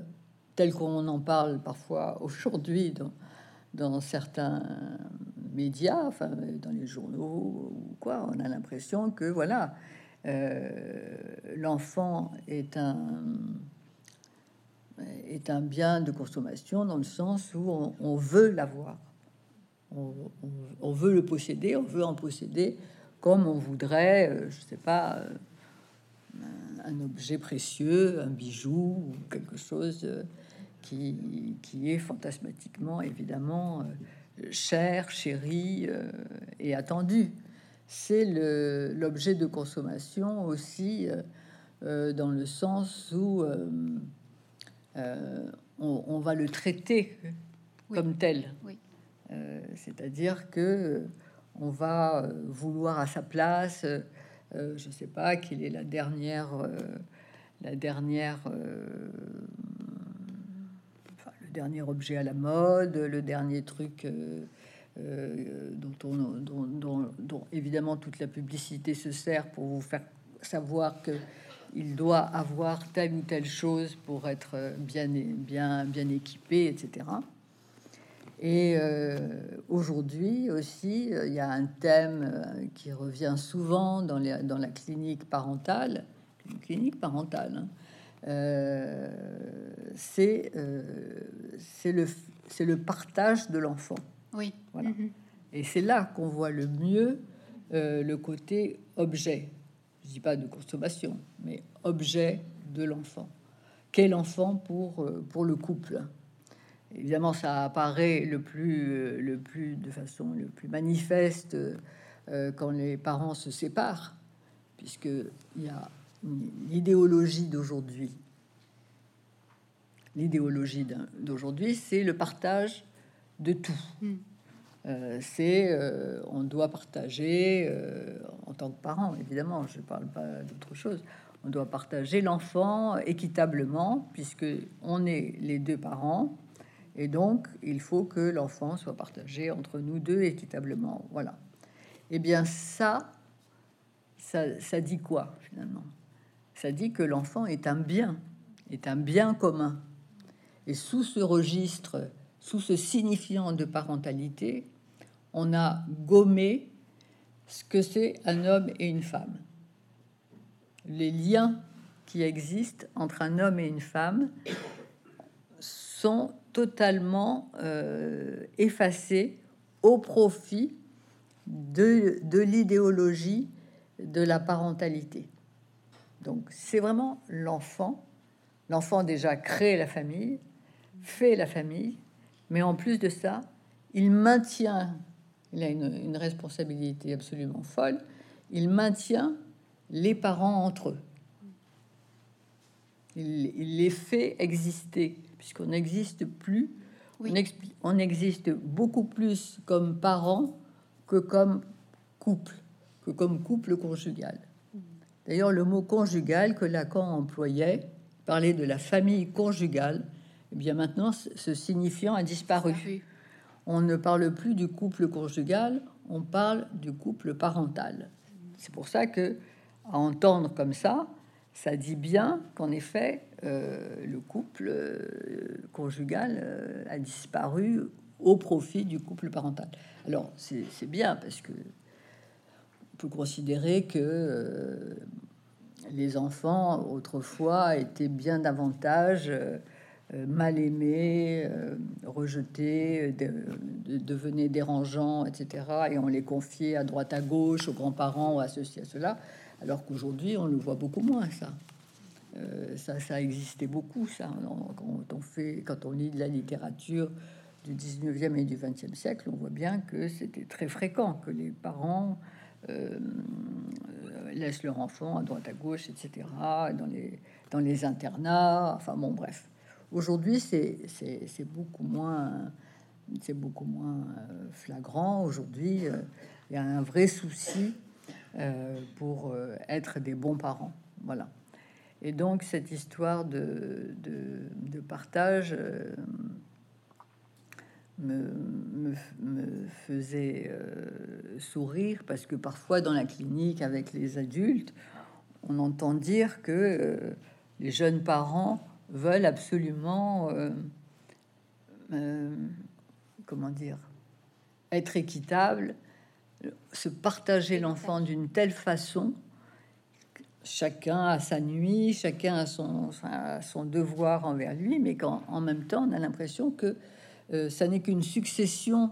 tel qu'on en parle parfois aujourd'hui dans, dans certains médias, enfin dans les journaux ou quoi, on a l'impression que voilà, euh, l'enfant est un est un bien de consommation dans le sens où on, veut l'avoir, on, on, veut le posséder, on veut en posséder comme on voudrait, euh, je sais pas, euh, un objet précieux, un bijou ou quelque chose qui, qui est fantasmatiquement évidemment cher, chéri euh, et attendu. C'est l'objet de consommation aussi euh, euh, dans le sens où on, va le traiter comme tel. C'est-à-dire que on va vouloir à sa place, je sais pas, qu'il est la dernière, la dernière dernier objet à la mode, le dernier truc euh, euh, dont, on, dont, évidemment toute la publicité se sert pour vous faire savoir que il doit avoir telle ou telle chose pour être bien, bien, bien équipé, etc. Et euh, aujourd'hui aussi, il y a un thème qui revient souvent dans, les, dans la clinique parentale, une clinique parentale, hein, euh, c'est euh, le, le partage de l'enfant. Oui. Voilà. Mhm. Et c'est là qu'on voit le mieux euh, le côté objet. Je dis pas de consommation, mais objet de l'enfant. Quel enfant pour, pour le couple Évidemment, ça apparaît le plus, le plus de façon le plus manifeste quand les parents se séparent, puisque il y a l'idéologie d'aujourd'hui. L'idéologie d'aujourd'hui, c'est le partage de tout. Hmm. Euh, c'est euh, on doit partager euh, en tant que parent, évidemment, je ne parle pas d'autre chose. On doit partager l'enfant équitablement puisque on est les deux parents et donc il faut que l'enfant soit partagé entre nous deux équitablement. Voilà. Eh bien ça, ça, ça dit quoi finalement? Ça dit que l'enfant est un bien, est un bien commun. Et sous ce registre, sous ce signifiant de parentalité, on a gommé ce que c'est un homme et une femme. Les liens qui existent entre un homme et une femme sont totalement euh, effacés au profit de, de l'idéologie de la parentalité. Donc c'est vraiment l'enfant. L'enfant déjà crée la famille, fait la famille, mais en plus de ça, il maintient il a une, responsabilité absolument folle. Il maintient les parents entre eux. Il, les fait exister, puisqu'on n'existe plus. On, existe beaucoup plus comme parents que comme couple, que comme couple conjugal. D'ailleurs, le mot conjugal que Lacan employait, parlait de la famille conjugale, et eh bien maintenant, ce signifiant a disparu on ne parle plus du couple conjugal, on parle du couple parental. C'est pour ça que, à entendre comme ça, ça dit bien qu'en effet, euh, le couple euh, conjugal euh, a disparu au profit du couple parental. Alors, c'est bien parce que on peut considérer que les enfants, autrefois, étaient bien davantage mal aimés, rejetés, de, devenaient dérangeants, etc. Et on les confiait à droite, à gauche, aux grands-parents, à ceci, à cela. Alors qu'aujourd'hui, on le voit beaucoup moins, ça. Euh, ça, ça existait beaucoup, ça. Quand on, fait, quand on lit de la littérature du 19e et du 20e siècle, on voit bien que c'était très fréquent que les parents laissent leur enfant à droite, à gauche, etc., dans les, dans les internats, enfin bon, bref. Aujourd'hui, c'est beaucoup moins, c'est beaucoup moins euh, flagrant. Aujourd'hui, euh, il y a un vrai souci euh, pour être des bons parents. Voilà. Et donc, cette histoire de, de, partage me, me, faisait sourire parce que parfois, dans la clinique, avec les adultes, on entend dire que les jeunes parents veulent absolument, euh, euh, comment dire, être équitables, se partager l'enfant d'une telle façon. Chacun a sa nuit, chacun a son, son devoir envers lui, mais qu'en même temps, on a l'impression que euh, ça n'est qu'une succession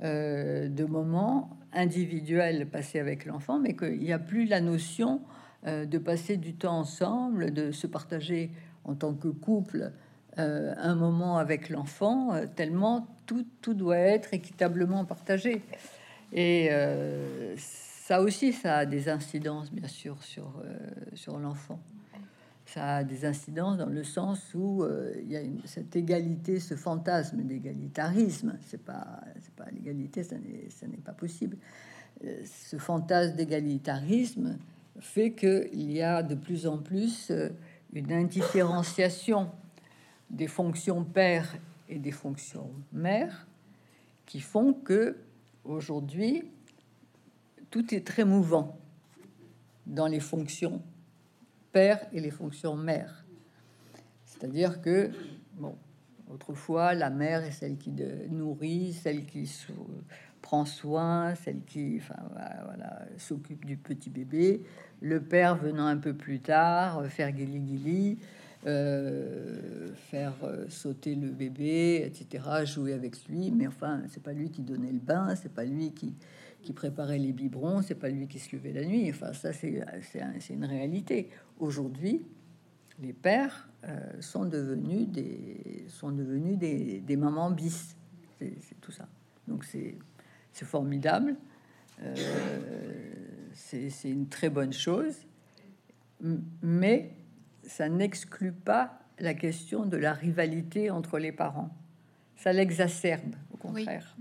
de moments individuels passés avec l'enfant, mais qu'il n'y a plus la notion de passer du temps ensemble, de se partager en tant que couple euh, un moment avec l'enfant, euh, tellement tout, tout, doit être équitablement partagé. Et euh, ça aussi, ça a des incidences, bien sûr, sur, sur l'enfant. Ça a des incidences dans le sens où il y a cette égalité, ce fantasme d'égalitarisme. C'est pas, pas l'égalité, ça n'est, n'est pas possible. ce fantasme d'égalitarisme fait qu'il y a de plus en plus une indifférenciation des fonctions père et des fonctions mère qui font que aujourd'hui tout est très mouvant dans les fonctions père et les fonctions mère. C'est-à-dire que bon, autrefois la mère est celle qui nourrit, celle qui prend soin, celle qui enfin, voilà, s'occupe du petit bébé le père venant un peu plus tard, faire guili euh, faire euh, sauter le bébé, etc., jouer avec lui. Mais enfin, c'est pas lui qui donnait le bain, c'est pas lui qui, qui préparait les biberons, c'est pas lui qui se levait la nuit. Enfin, ça, c'est une réalité. Aujourd'hui, les pères sont devenus des sont devenus des, des mamans bis. C'est tout ça. Donc c'est formidable. Euh, c'est une très bonne chose, mais ça n'exclut pas la question de la rivalité entre les parents. Ça l'exacerbe, au contraire.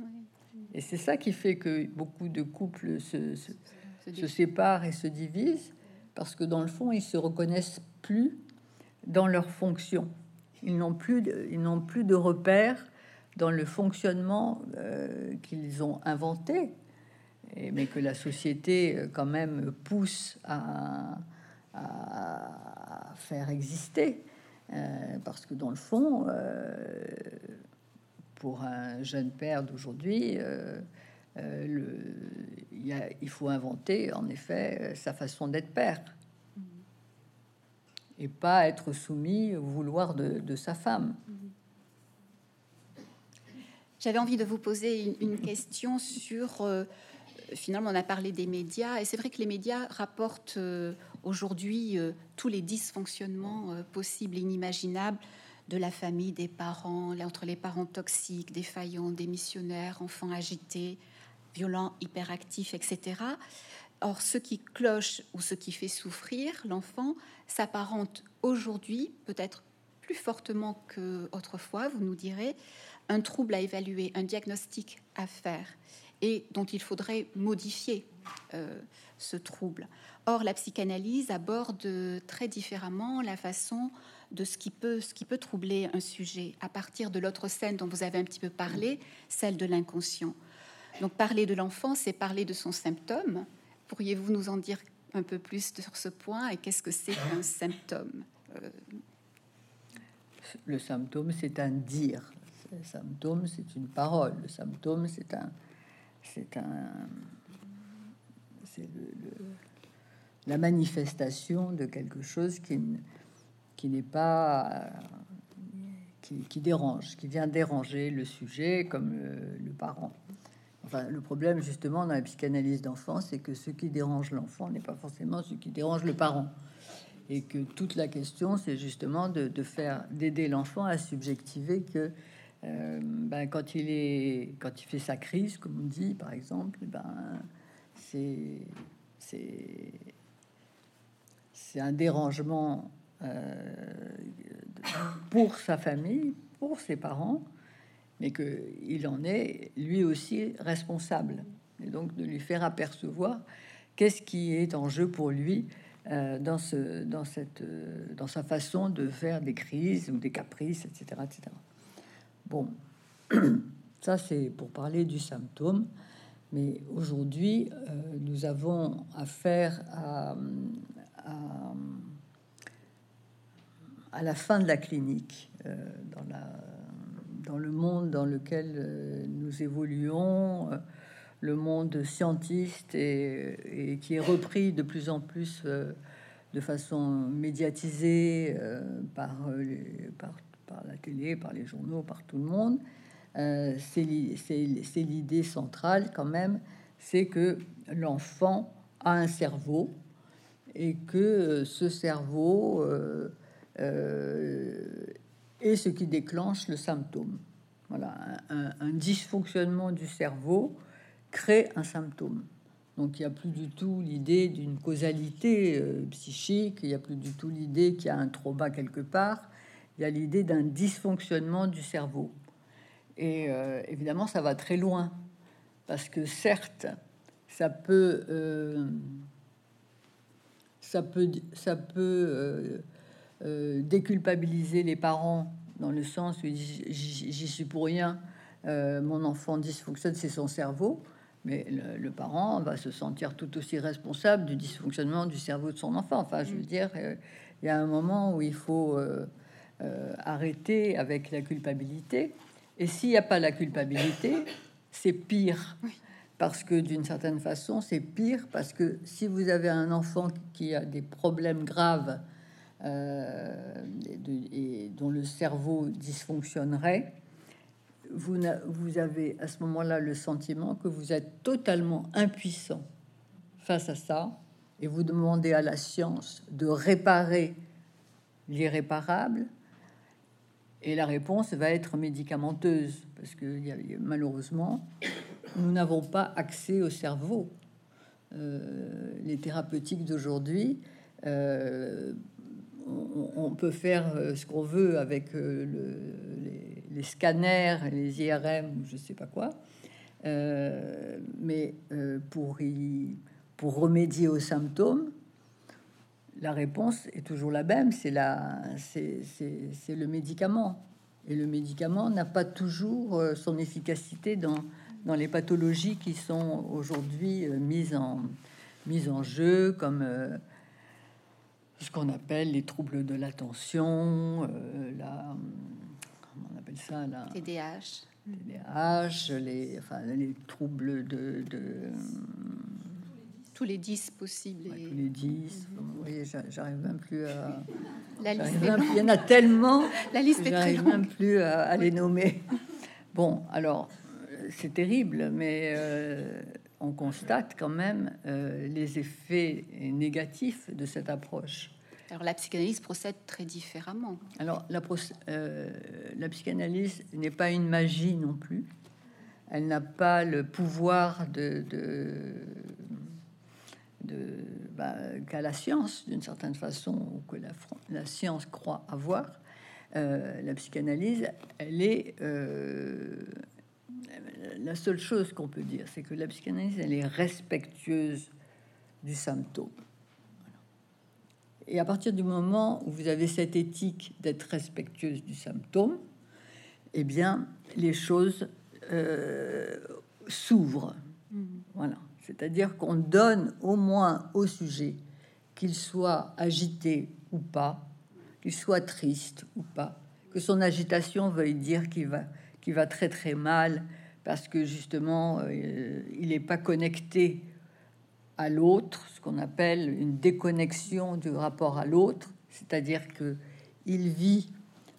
Et c'est ça qui fait que beaucoup de couples se, se, séparent et se divisent, parce que dans le fond, ils se reconnaissent plus dans leur fonction. Ils n'ont plus, de, ils n'ont plus de repères dans le fonctionnement euh, qu'ils ont inventé, et, mais que la société euh, quand même pousse à, à faire exister. Euh, parce que dans le fond, pour un jeune père d'aujourd'hui, il, faut inventer en effet sa façon d'être père et pas être soumis au vouloir de, sa femme. J'avais envie de vous poser une, question sur, euh, finalement, on a parlé des médias, et c'est vrai que les médias rapportent euh, aujourd'hui euh, tous les dysfonctionnements possibles et inimaginables de la famille, des parents, entre les parents toxiques, défaillants, démissionnaires, enfants agités, violents, hyperactifs, etc. Or, ce qui cloche ou ce qui fait souffrir l'enfant s'apparente aujourd'hui, peut-être plus fortement qu'autrefois, vous nous direz, un trouble à évaluer, un diagnostic à faire et dont il faudrait modifier euh, ce trouble. Or, la psychanalyse aborde très différemment la façon de ce qui peut, troubler un sujet à partir de l'autre scène dont vous avez un petit peu parlé, celle de l'inconscient. Donc, parler de l'enfant, c'est parler de son symptôme, Pourriez-vous nous en dire un peu plus sur ce point et qu'est-ce que c'est qu'un symptôme euh, Le symptôme, c'est un dire. Le symptôme, c'est une parole. Le symptôme, c'est un, c'est un, c'est la manifestation de quelque chose qui, qui n'est pas, qui, dérange, qui vient déranger le sujet comme le parent le problème, justement, dans la psychanalyse d'enfant, c'est que ce qui dérange l'enfant n'est pas forcément ce qui dérange le parent. Et que toute la question, c'est justement de, faire, d'aider l'enfant à subjectiver que euh, ben, quand, il est, quand il fait sa crise, comme on dit, par exemple, ben, c'est, c'est, c'est un dérangement euh, pour sa famille, pour ses parents, mais qu'il en est lui aussi responsable. Et donc de lui faire apercevoir qu'est-ce qui est en jeu pour lui euh, dans, ce, dans, cette, dans sa façon de faire des crises ou des caprices, etc. etc. Bon, ça c'est pour parler du symptôme. Mais aujourd'hui, euh, nous avons affaire à, la fin de la clinique, dans la dans le monde dans lequel euh, nous évoluons, euh, le monde scientiste et, qui est repris de plus en plus euh, de façon médiatisée par, par, par, la télé, par les journaux, par tout le monde. c'est l'idée centrale quand même, c'est que l'enfant a un cerveau et que ce cerveau et ce qui déclenche le symptôme. Voilà, un, dysfonctionnement du cerveau crée un symptôme. Donc il n'y a plus du tout l'idée d'une causalité euh, psychique, il n'y a plus du tout l'idée qu'il y a un trauma quelque part, il y a l'idée d'un dysfonctionnement du cerveau. Et euh, évidemment, ça va très loin, parce que certes, ça peut, euh, ça peut, ça peut euh, déculpabiliser les parents dans le sens où j'y suis pour rien, mon enfant dysfonctionne, c'est son cerveau, mais le, parent va se sentir tout aussi responsable du dysfonctionnement du cerveau de son enfant. Enfin, je veux mm. dire, il y a un moment où il faut arrêter avec la culpabilité. Et s'il n'y a pas la culpabilité, c'est pire. Parce que d'une certaine façon, c'est pire parce que si vous avez un enfant qui a des problèmes graves euh, et dont le cerveau dysfonctionnerait, vous, vous avez à ce moment-là le sentiment que vous êtes totalement impuissant face à ça, et vous demandez à la science de réparer l'irréparable, et la réponse va être médicamenteuse, parce que malheureusement, nous n'avons pas accès au cerveau. Euh, les thérapeutiques d'aujourd'hui euh, on, peut faire euh, ce qu'on veut avec les, scanners, les IRM, je sais pas quoi. mais pour, y, pour remédier aux symptômes, la réponse est toujours la même, c'est le médicament. Et le médicament n'a pas toujours son efficacité dans, dans les pathologies qui sont aujourd'hui mises en, mises en jeu, comme ce qu'on appelle les troubles de l'attention, euh, la, on appelle ça la TDAH, TDAH, les, enfin, les troubles de, de tous les 10 possibles. tous les 10. Oui, j'arrive même plus à. La liste il y en a tellement. La liste est très même plus à, les nommer. Bon, alors, c'est terrible, mais euh, on constate quand même euh, les effets négatifs de cette approche. Alors la psychanalyse procède très différemment. Alors la, euh, la psychanalyse n'est pas une magie non plus. Elle n'a pas le pouvoir de, de, bah, qu'à la science, d'une certaine façon, ou que la, la science croit avoir. Euh, la psychanalyse, elle est la seule chose qu'on peut dire, c'est que la psychanalyse, elle est respectueuse du symptôme. Et à partir du moment où vous avez cette éthique d'être respectueuse du symptôme, eh bien, les choses euh, s'ouvrent. Mm. Voilà. C'est-à-dire qu'on donne au moins au sujet, qu'il soit agité ou pas, qu'il soit triste ou pas, que son agitation veuille dire qu'il va, très très mal, parce que justement, euh, il n'est pas connecté à l'autre, ce qu'on appelle une déconnexion du rapport à l'autre, c'est-à-dire que il vit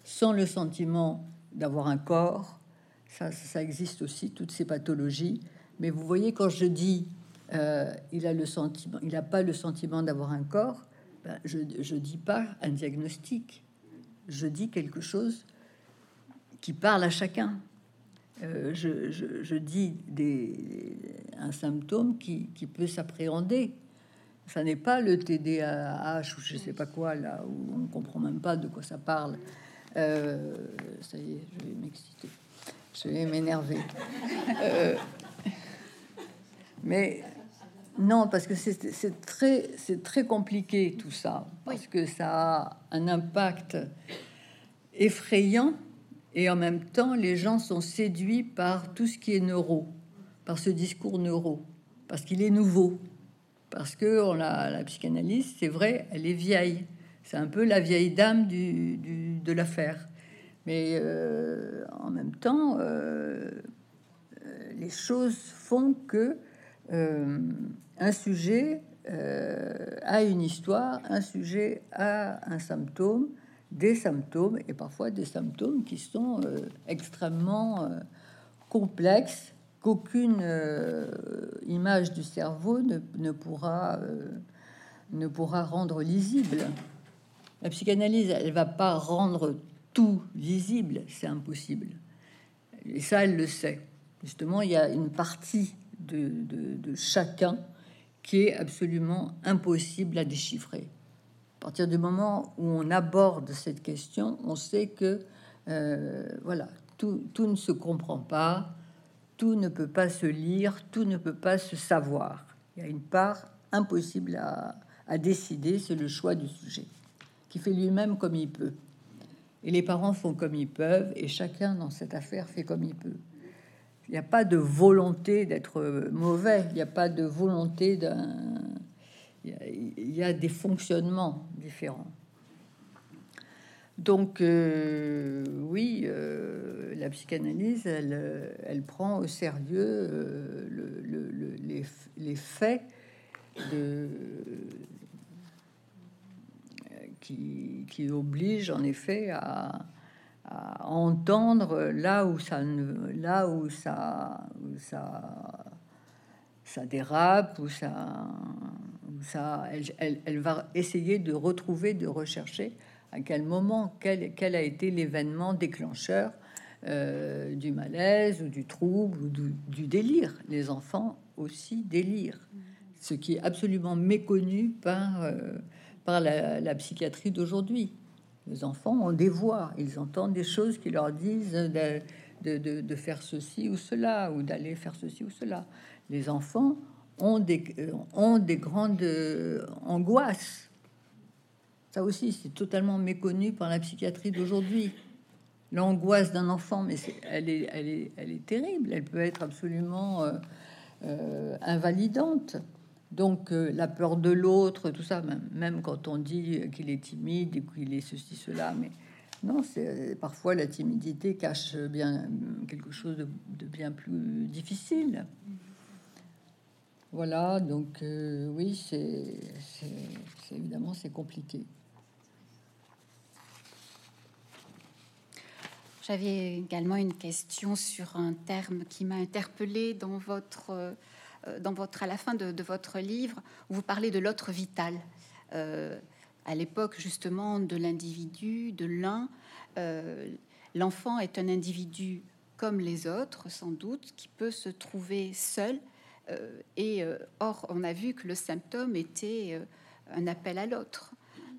sans le sentiment d'avoir un corps. Ça existe aussi, toutes ces pathologies. Mais vous voyez, quand je dis euh, il a le sentiment, il n'a pas le sentiment d'avoir un corps, ben, je ne dis pas un diagnostic, je dis quelque chose qui parle à chacun. Euh, je, dis des, un symptôme qui, peut s'appréhender. Ça n'est pas le TDAH ou je sais pas quoi, là, où on ne comprend même pas de quoi ça parle. Euh, ça y est, je vais m'exciter. Je vais m'énerver. Mais non, parce que c'est très, très compliqué tout ça, parce que ça a un impact effrayant et en même temps, les gens sont séduits par tout ce qui est neuro, par ce discours neuro, parce qu'il est nouveau, parce que on la, la psychanalyse, c'est vrai, elle est vieille. C'est un peu la vieille dame du, de l'affaire. Mais euh, en même temps, euh, les choses font que euh, un sujet a une histoire, un sujet a un symptôme, des symptômes et parfois des symptômes qui sont euh, extrêmement euh, complexes qu'aucune euh, image du cerveau ne, pourra, ne pourra rendre lisible. La psychanalyse, elle va pas rendre tout lisible, c'est impossible. Et ça, elle le sait. Justement, il y a une partie de, chacun qui est absolument impossible à déchiffrer. À partir du moment où on aborde cette question, on sait que euh, voilà, tout, tout, ne se comprend pas, tout ne peut pas se lire, tout ne peut pas se savoir. Il y a une part impossible à, à décider, c'est le choix du sujet, qui fait lui-même comme il peut. Et les parents font comme ils peuvent, et chacun dans cette affaire fait comme il peut. N'y a pas de volonté d'être mauvais, il n'y a pas de volonté d'un il y, a, des fonctionnements différents. Donc, euh, oui, euh, la psychanalyse, elle, prend au sérieux euh, le, les, faits qui, qui, obligent en effet à, entendre là où ça, là où ça, où ça, ça dérape, où ça ça, elle, va essayer de retrouver, de rechercher à quel moment, quel, quel a été l'événement déclencheur euh, du malaise ou du trouble ou du, délire. Les enfants aussi délirent, ce qui est absolument méconnu par, euh, par la, psychiatrie d'aujourd'hui. Les enfants ont des voix, ils entendent des choses qui leur disent de, faire ceci ou cela, ou d'aller faire ceci ou cela. Les enfants ont des, euh, ont des grandes euh, angoisses. Ça aussi, c'est totalement méconnu par la psychiatrie d'aujourd'hui. L'angoisse d'un enfant, mais elle, est, elle, elle est terrible. Elle peut être absolument euh, invalidante. Donc la peur de l'autre, tout ça, même, quand on dit qu'il est timide et qu'il est ceci, cela, mais non, c'est parfois la timidité cache bien quelque chose de, bien plus difficile. Voilà, donc euh, oui, c'est évidemment c'est compliqué. J'avais également une question sur un terme qui m'a interpellé dans votre, euh, dans votre, à la fin de, votre livre, vous parlez de l'autre vital. Euh, à l'époque justement de l'individu, de l'un. Euh, l'enfant est un individu comme les autres, sans doute, qui peut se trouver seul. Euh, et euh, or, on a vu que le symptôme était un appel à l'autre.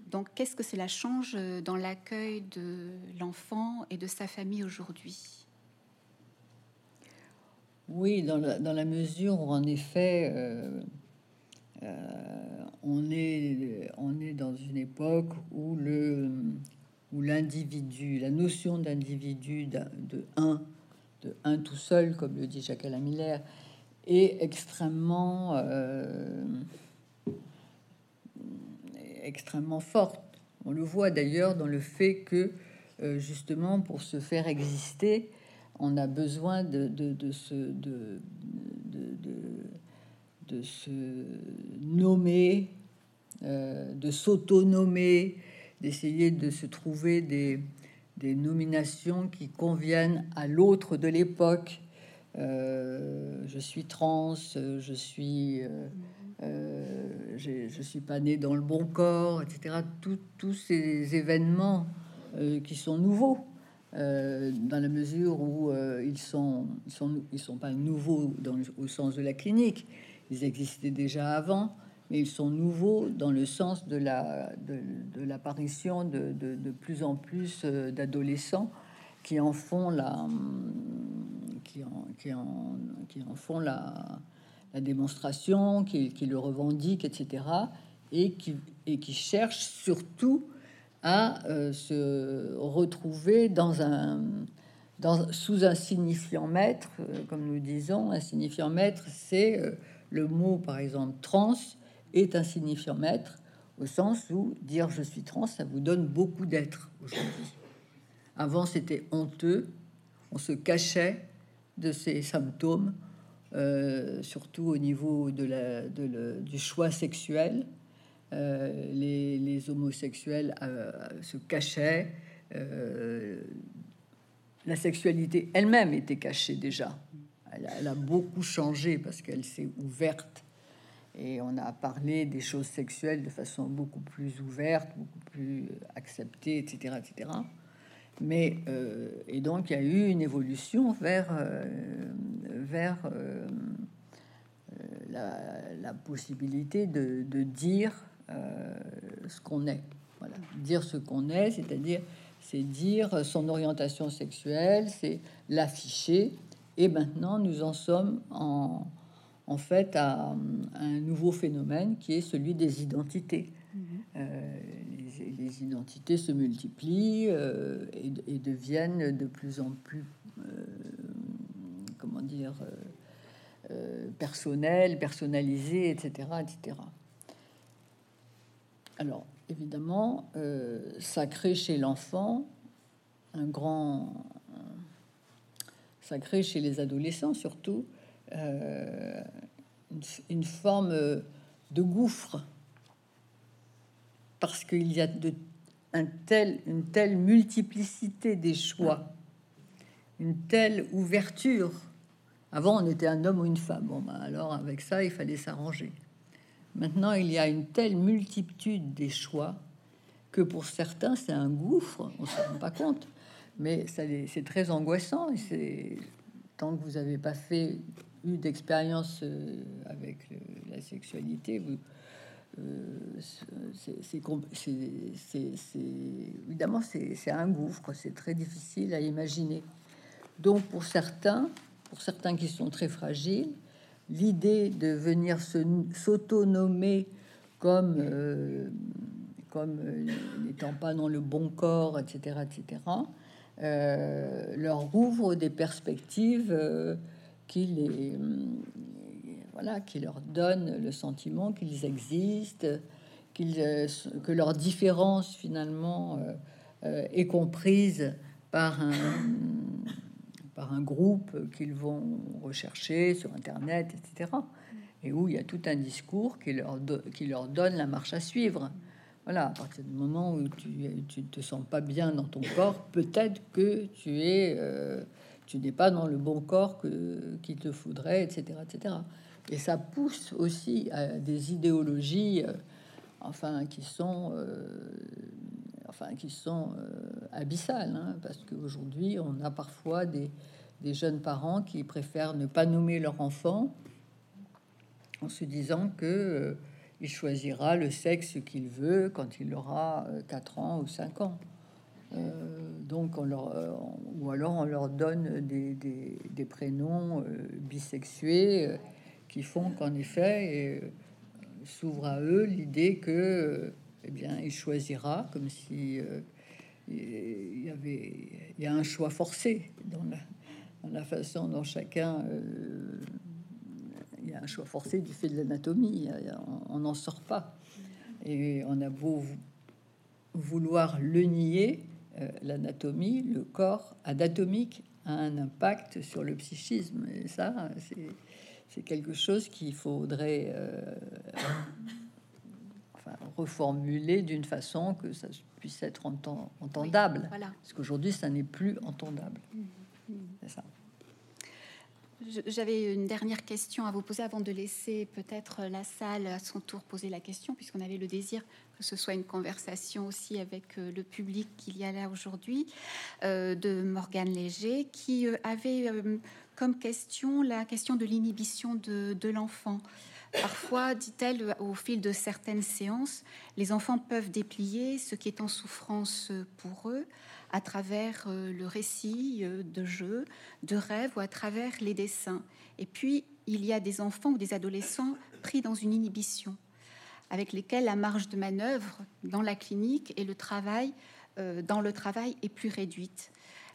Donc, qu'est-ce que cela change dans l'accueil de l'enfant et de sa famille aujourd'hui? Oui, dans la, dans la, mesure où, en effet, on est, on est dans une époque où le où l'individu, la notion d'individu de un, de un tout seul, comme le dit Jacques Alain Miller, est extrêmement, euh, extrêmement forte. On le voit d'ailleurs dans le fait que, euh, justement, pour se faire exister, on a besoin de, se, de, de, se nommer, euh, de s'autonomer, d'essayer de se trouver des, nominations qui conviennent à l'autre de l'époque. Euh, je suis trans, je suis, euh, je suis pas né dans le bon corps, etc. tous ces événements qui sont nouveaux. Dans la mesure où ils sont, ils sont, ils sont pas nouveaux au sens de la clinique, ils existaient déjà avant, mais ils sont nouveaux dans le sens de la de, l'apparition de, de, plus en plus euh, d'adolescents qui en font la qui en, qui en, qui en font la, la démonstration, qui, qui, le revendiquent, etc. et qui et qui cherchent surtout à euh, se retrouver dans un dans, sous un signifiant maître, euh, comme nous disons, un signifiant maître, c'est le mot, par exemple, trans, est un signifiant maître, au sens où dire je suis trans, ça vous donne beaucoup d'être aujourd'hui. Avant, c'était honteux, on se cachait de ces symptômes, euh, surtout au niveau de la, du choix sexuel. Euh, les, homosexuels euh, se cachaient. la sexualité elle-même était cachée déjà. Elle, a beaucoup changé parce qu'elle s'est ouverte et on a parlé des choses sexuelles de façon beaucoup plus ouverte, beaucoup plus acceptée, etc., etc. Mais euh, et donc il y a eu une évolution vers euh, vers euh, la, possibilité de, dire ce qu'on est. Voilà, dire ce qu'on est, c'est-à-dire c'est dire son orientation sexuelle, c'est l'afficher. Et maintenant nous en sommes en en fait à, un nouveau phénomène qui est celui des identités. Mhm. Euh, les, identités se multiplient euh, et, deviennent de plus en plus, euh, comment dire, personnelles, personnalisées, etc., etc. Alors, évidemment, ça crée chez l'enfant un grand... Ça chez les adolescents surtout euh, une, forme de gouffre parce qu'il y a une telle multiplicité des choix, une telle ouverture. Avant, on était un homme ou une femme. Bon, ben alors avec ça, il fallait s'arranger. Maintenant, il y a une telle multitude des choix que pour certains, c'est un gouffre. On se rend pas compte, mais c'est très angoissant. Et tant que vous n'avez pas fait eu d'expérience euh, avec la sexualité, vous, euh, c'est évidemment c'est un gouffre, c'est très difficile à imaginer. Donc pour certains, pour certains qui sont très fragiles, l'idée de venir s'autonomer comme euh, euh, n'étant pas dans le bon corps, etc., etc., euh, leur ouvre des perspectives qui les voilà, qui leur donnent le sentiment qu'ils existent, qu'ils que leur différence finalement est comprise par un par un groupe qu'ils vont rechercher sur Internet, etc. Et où il y a tout un discours qui leur, qui leur donne la marche à suivre. Voilà, à partir du moment où tu ne te sens pas bien dans ton corps, peut-être que tu es, euh, tu n'es pas dans le bon corps que qu'il te faudrait, etc., etc. Et ça pousse aussi à des idéologies, euh, enfin, qui sont, euh, enfin, qui sont abyssales, hein, parce qu'aujourd'hui, on a parfois des, des jeunes parents qui préfèrent ne pas nommer leur enfant en se disant que euh, il choisira le sexe qu'il veut quand il aura 4 euh, ans ou 5 ans. Euh, donc on leur, ou alors on leur donne des, des, des prénoms bisexués qui font qu'en effet s'ouvre à eux l'idée que eh bien il choisira comme si il y avait il y a un choix forcé dans la, la façon dont chacun. Euh, il y a un choix forcé du fait de l'anatomie, on n'en sort pas. Et on a beau vouloir le nier, euh, l'anatomie, le corps anatomique a un impact sur le psychisme. Et ça, c'est quelque chose qu'il faudrait euh, reformuler d'une façon que ça puisse être entendable. Parce qu'aujourd'hui, ça n'est plus entendable. Mmh. C'est ça. J'avais une dernière question à vous poser avant de laisser peut-être la salle à son tour poser la question, puisqu'on avait le désir que ce soit une conversation aussi avec euh, le public qu'il y a là aujourd'hui, euh, de Morgane Léger, qui euh, avait comme question la question de l'inhibition de, de l'enfant. Parfois, dit-elle, au fil de certaines séances, les enfants peuvent déplier ce qui est en souffrance pour eux à travers euh, le récit euh, de jeux, de rêves ou à travers les dessins. Et puis, il y a des enfants ou des adolescents pris dans une inhibition, avec lesquels la marge de manœuvre dans la clinique et le travail, euh, dans le travail est plus réduite.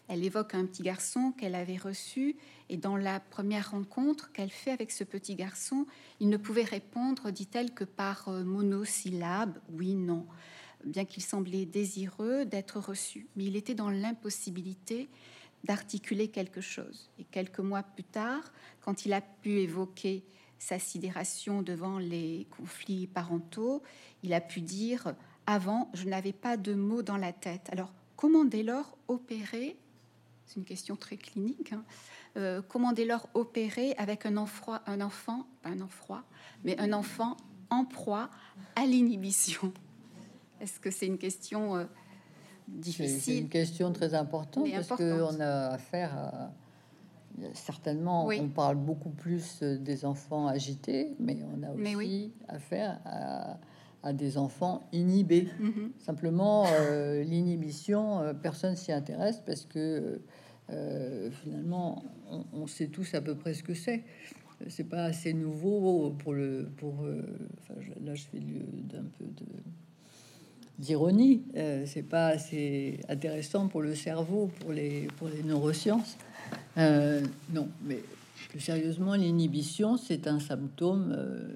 Elle évoque un petit garçon qu'elle avait reçu et dans la première rencontre qu'elle fait avec ce petit garçon, il ne pouvait répondre, dit-elle, que par monosyllabes, oui, non bien qu'il semblait désireux d'être reçu, mais il était dans l'impossibilité d'articuler quelque chose. Et quelques mois plus tard, quand il a pu évoquer sa sidération devant les conflits parentaux, il a pu dire avant, je n'avais pas de mots dans la tête. Alors, comment dès lors opérer C'est une question très clinique. Hein, euh, comment dès lors opérer avec un, enfant, un enfant, pas un enfant, mais un enfant en proie à l'inhibition? Est-ce que c'est une question euh, difficile C'est une question très importante parce qu'on a affaire à certainement, on parle beaucoup plus euh, des enfants agités, mais on a aussi affaire à, des enfants inhibés. Mm-hmm. Simplement, euh, l'inhibition, personne s'y intéresse parce que finalement, on, sait tous à peu près ce que c'est. C'est pas assez nouveau pour le pour. là, je fais d'un peu de d'ironie. Euh, c'est pas assez intéressant pour le cerveau, pour les, pour les neurosciences. Euh, non, mais plus sérieusement, l'inhibition, c'est un symptôme euh,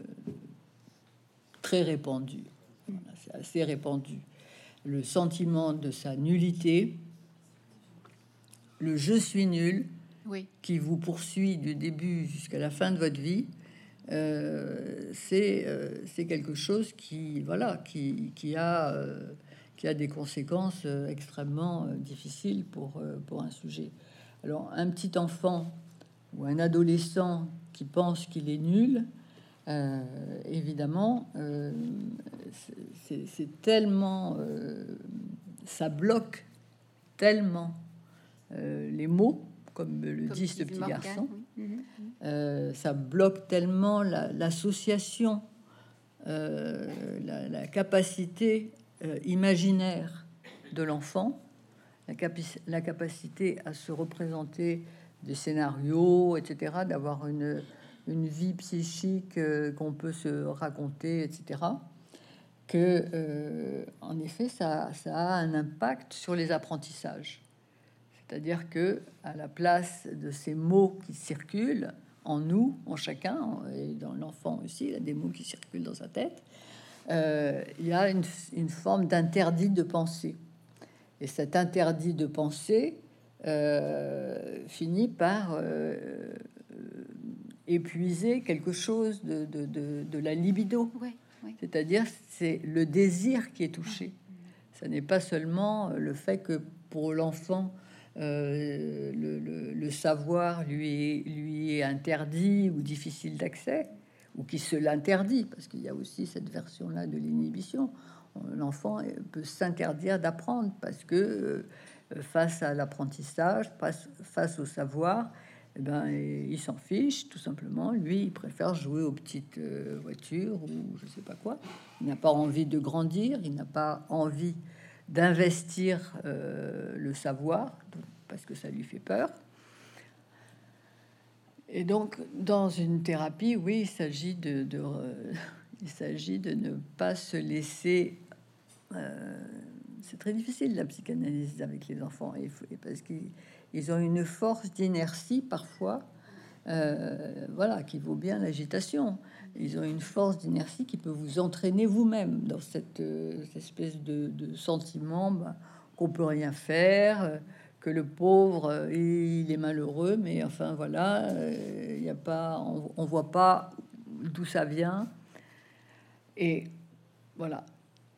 très répandu. c'est assez répandu. Le sentiment de sa nullité, le je suis nul, oui. qui vous poursuit du début jusqu'à la fin de votre vie, euh, euh, c'est quelque chose qui, voilà, qui, qui a, euh, qui a des conséquences extrêmement difficiles pour, pour un sujet. Alors, un petit enfant ou un adolescent qui pense qu'il est nul, évidemment, c'est tellement, ça bloque tellement les mots comme le dit ce petit garçon. Mhm. Euh, ça bloque tellement l'association, euh, la, capacité euh, imaginaire de l'enfant, la, capacité à se représenter des scénarios, etc., d'avoir une, une vie psychique euh, qu'on peut se raconter, etc., que, euh, en effet, ça, a un impact sur les apprentissages. C'est-à-dire que, à la place de ces mots qui circulent en nous, en chacun, et dans l'enfant aussi, il y a des mots qui circulent dans sa tête, euh, il y a une, une forme d'interdit de pensée. Et cet interdit de pensée euh, finit par épuiser quelque chose de, de, de, de la libido. C'est-à-dire, c'est le désir qui est touché. Ce n'est pas seulement le fait que pour l'enfant, euh, le, le, le, savoir lui, lui est interdit ou difficile d'accès, ou qui se l'interdit, parce qu'il y a aussi cette version-là de l'inhibition. L'enfant peut s'interdire d'apprendre parce que euh, face à l'apprentissage, face, face au savoir, eh ben, il s'en fiche tout simplement. Lui, il préfère jouer aux petites euh, voitures ou je sais pas quoi. Il n'a pas envie de grandir, il n'a pas envie d'investir euh, le savoir parce que ça lui fait peur. Et donc, dans une thérapie, oui, il s'agit de, de il s'agit de ne pas se laisser. Euh, c'est très difficile la psychanalyse avec les enfants, et, parce qu'ils ont une force d'inertie parfois, euh, voilà, qui vaut bien l'agitation. Ils ont une force d'inertie qui peut vous entraîner vous-même dans cette, euh, espèce de, sentiment bah, qu'on peut rien faire que le pauvre, euh, il est malheureux, mais enfin voilà, euh, il n'y a pas, on, on voit pas d'où ça vient. Et voilà,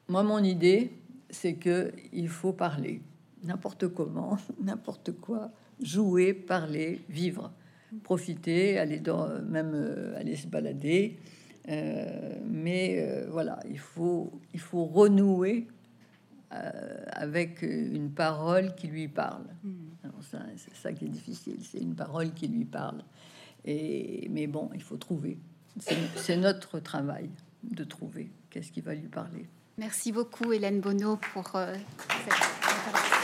moi mon idée, c'est que il faut parler n'importe comment, n'importe quoi, jouer, parler, vivre, profiter, aller dans, même euh, aller se balader. Euh, mais euh, voilà, il faut, il faut renouer avec une parole qui lui parle. Mm. C'est ça qui est difficile, c'est une parole qui lui parle. Et, mais bon, il faut trouver. C'est notre travail de trouver qu'est-ce qui va lui parler. Merci beaucoup Hélène Bonneau pour euh, cette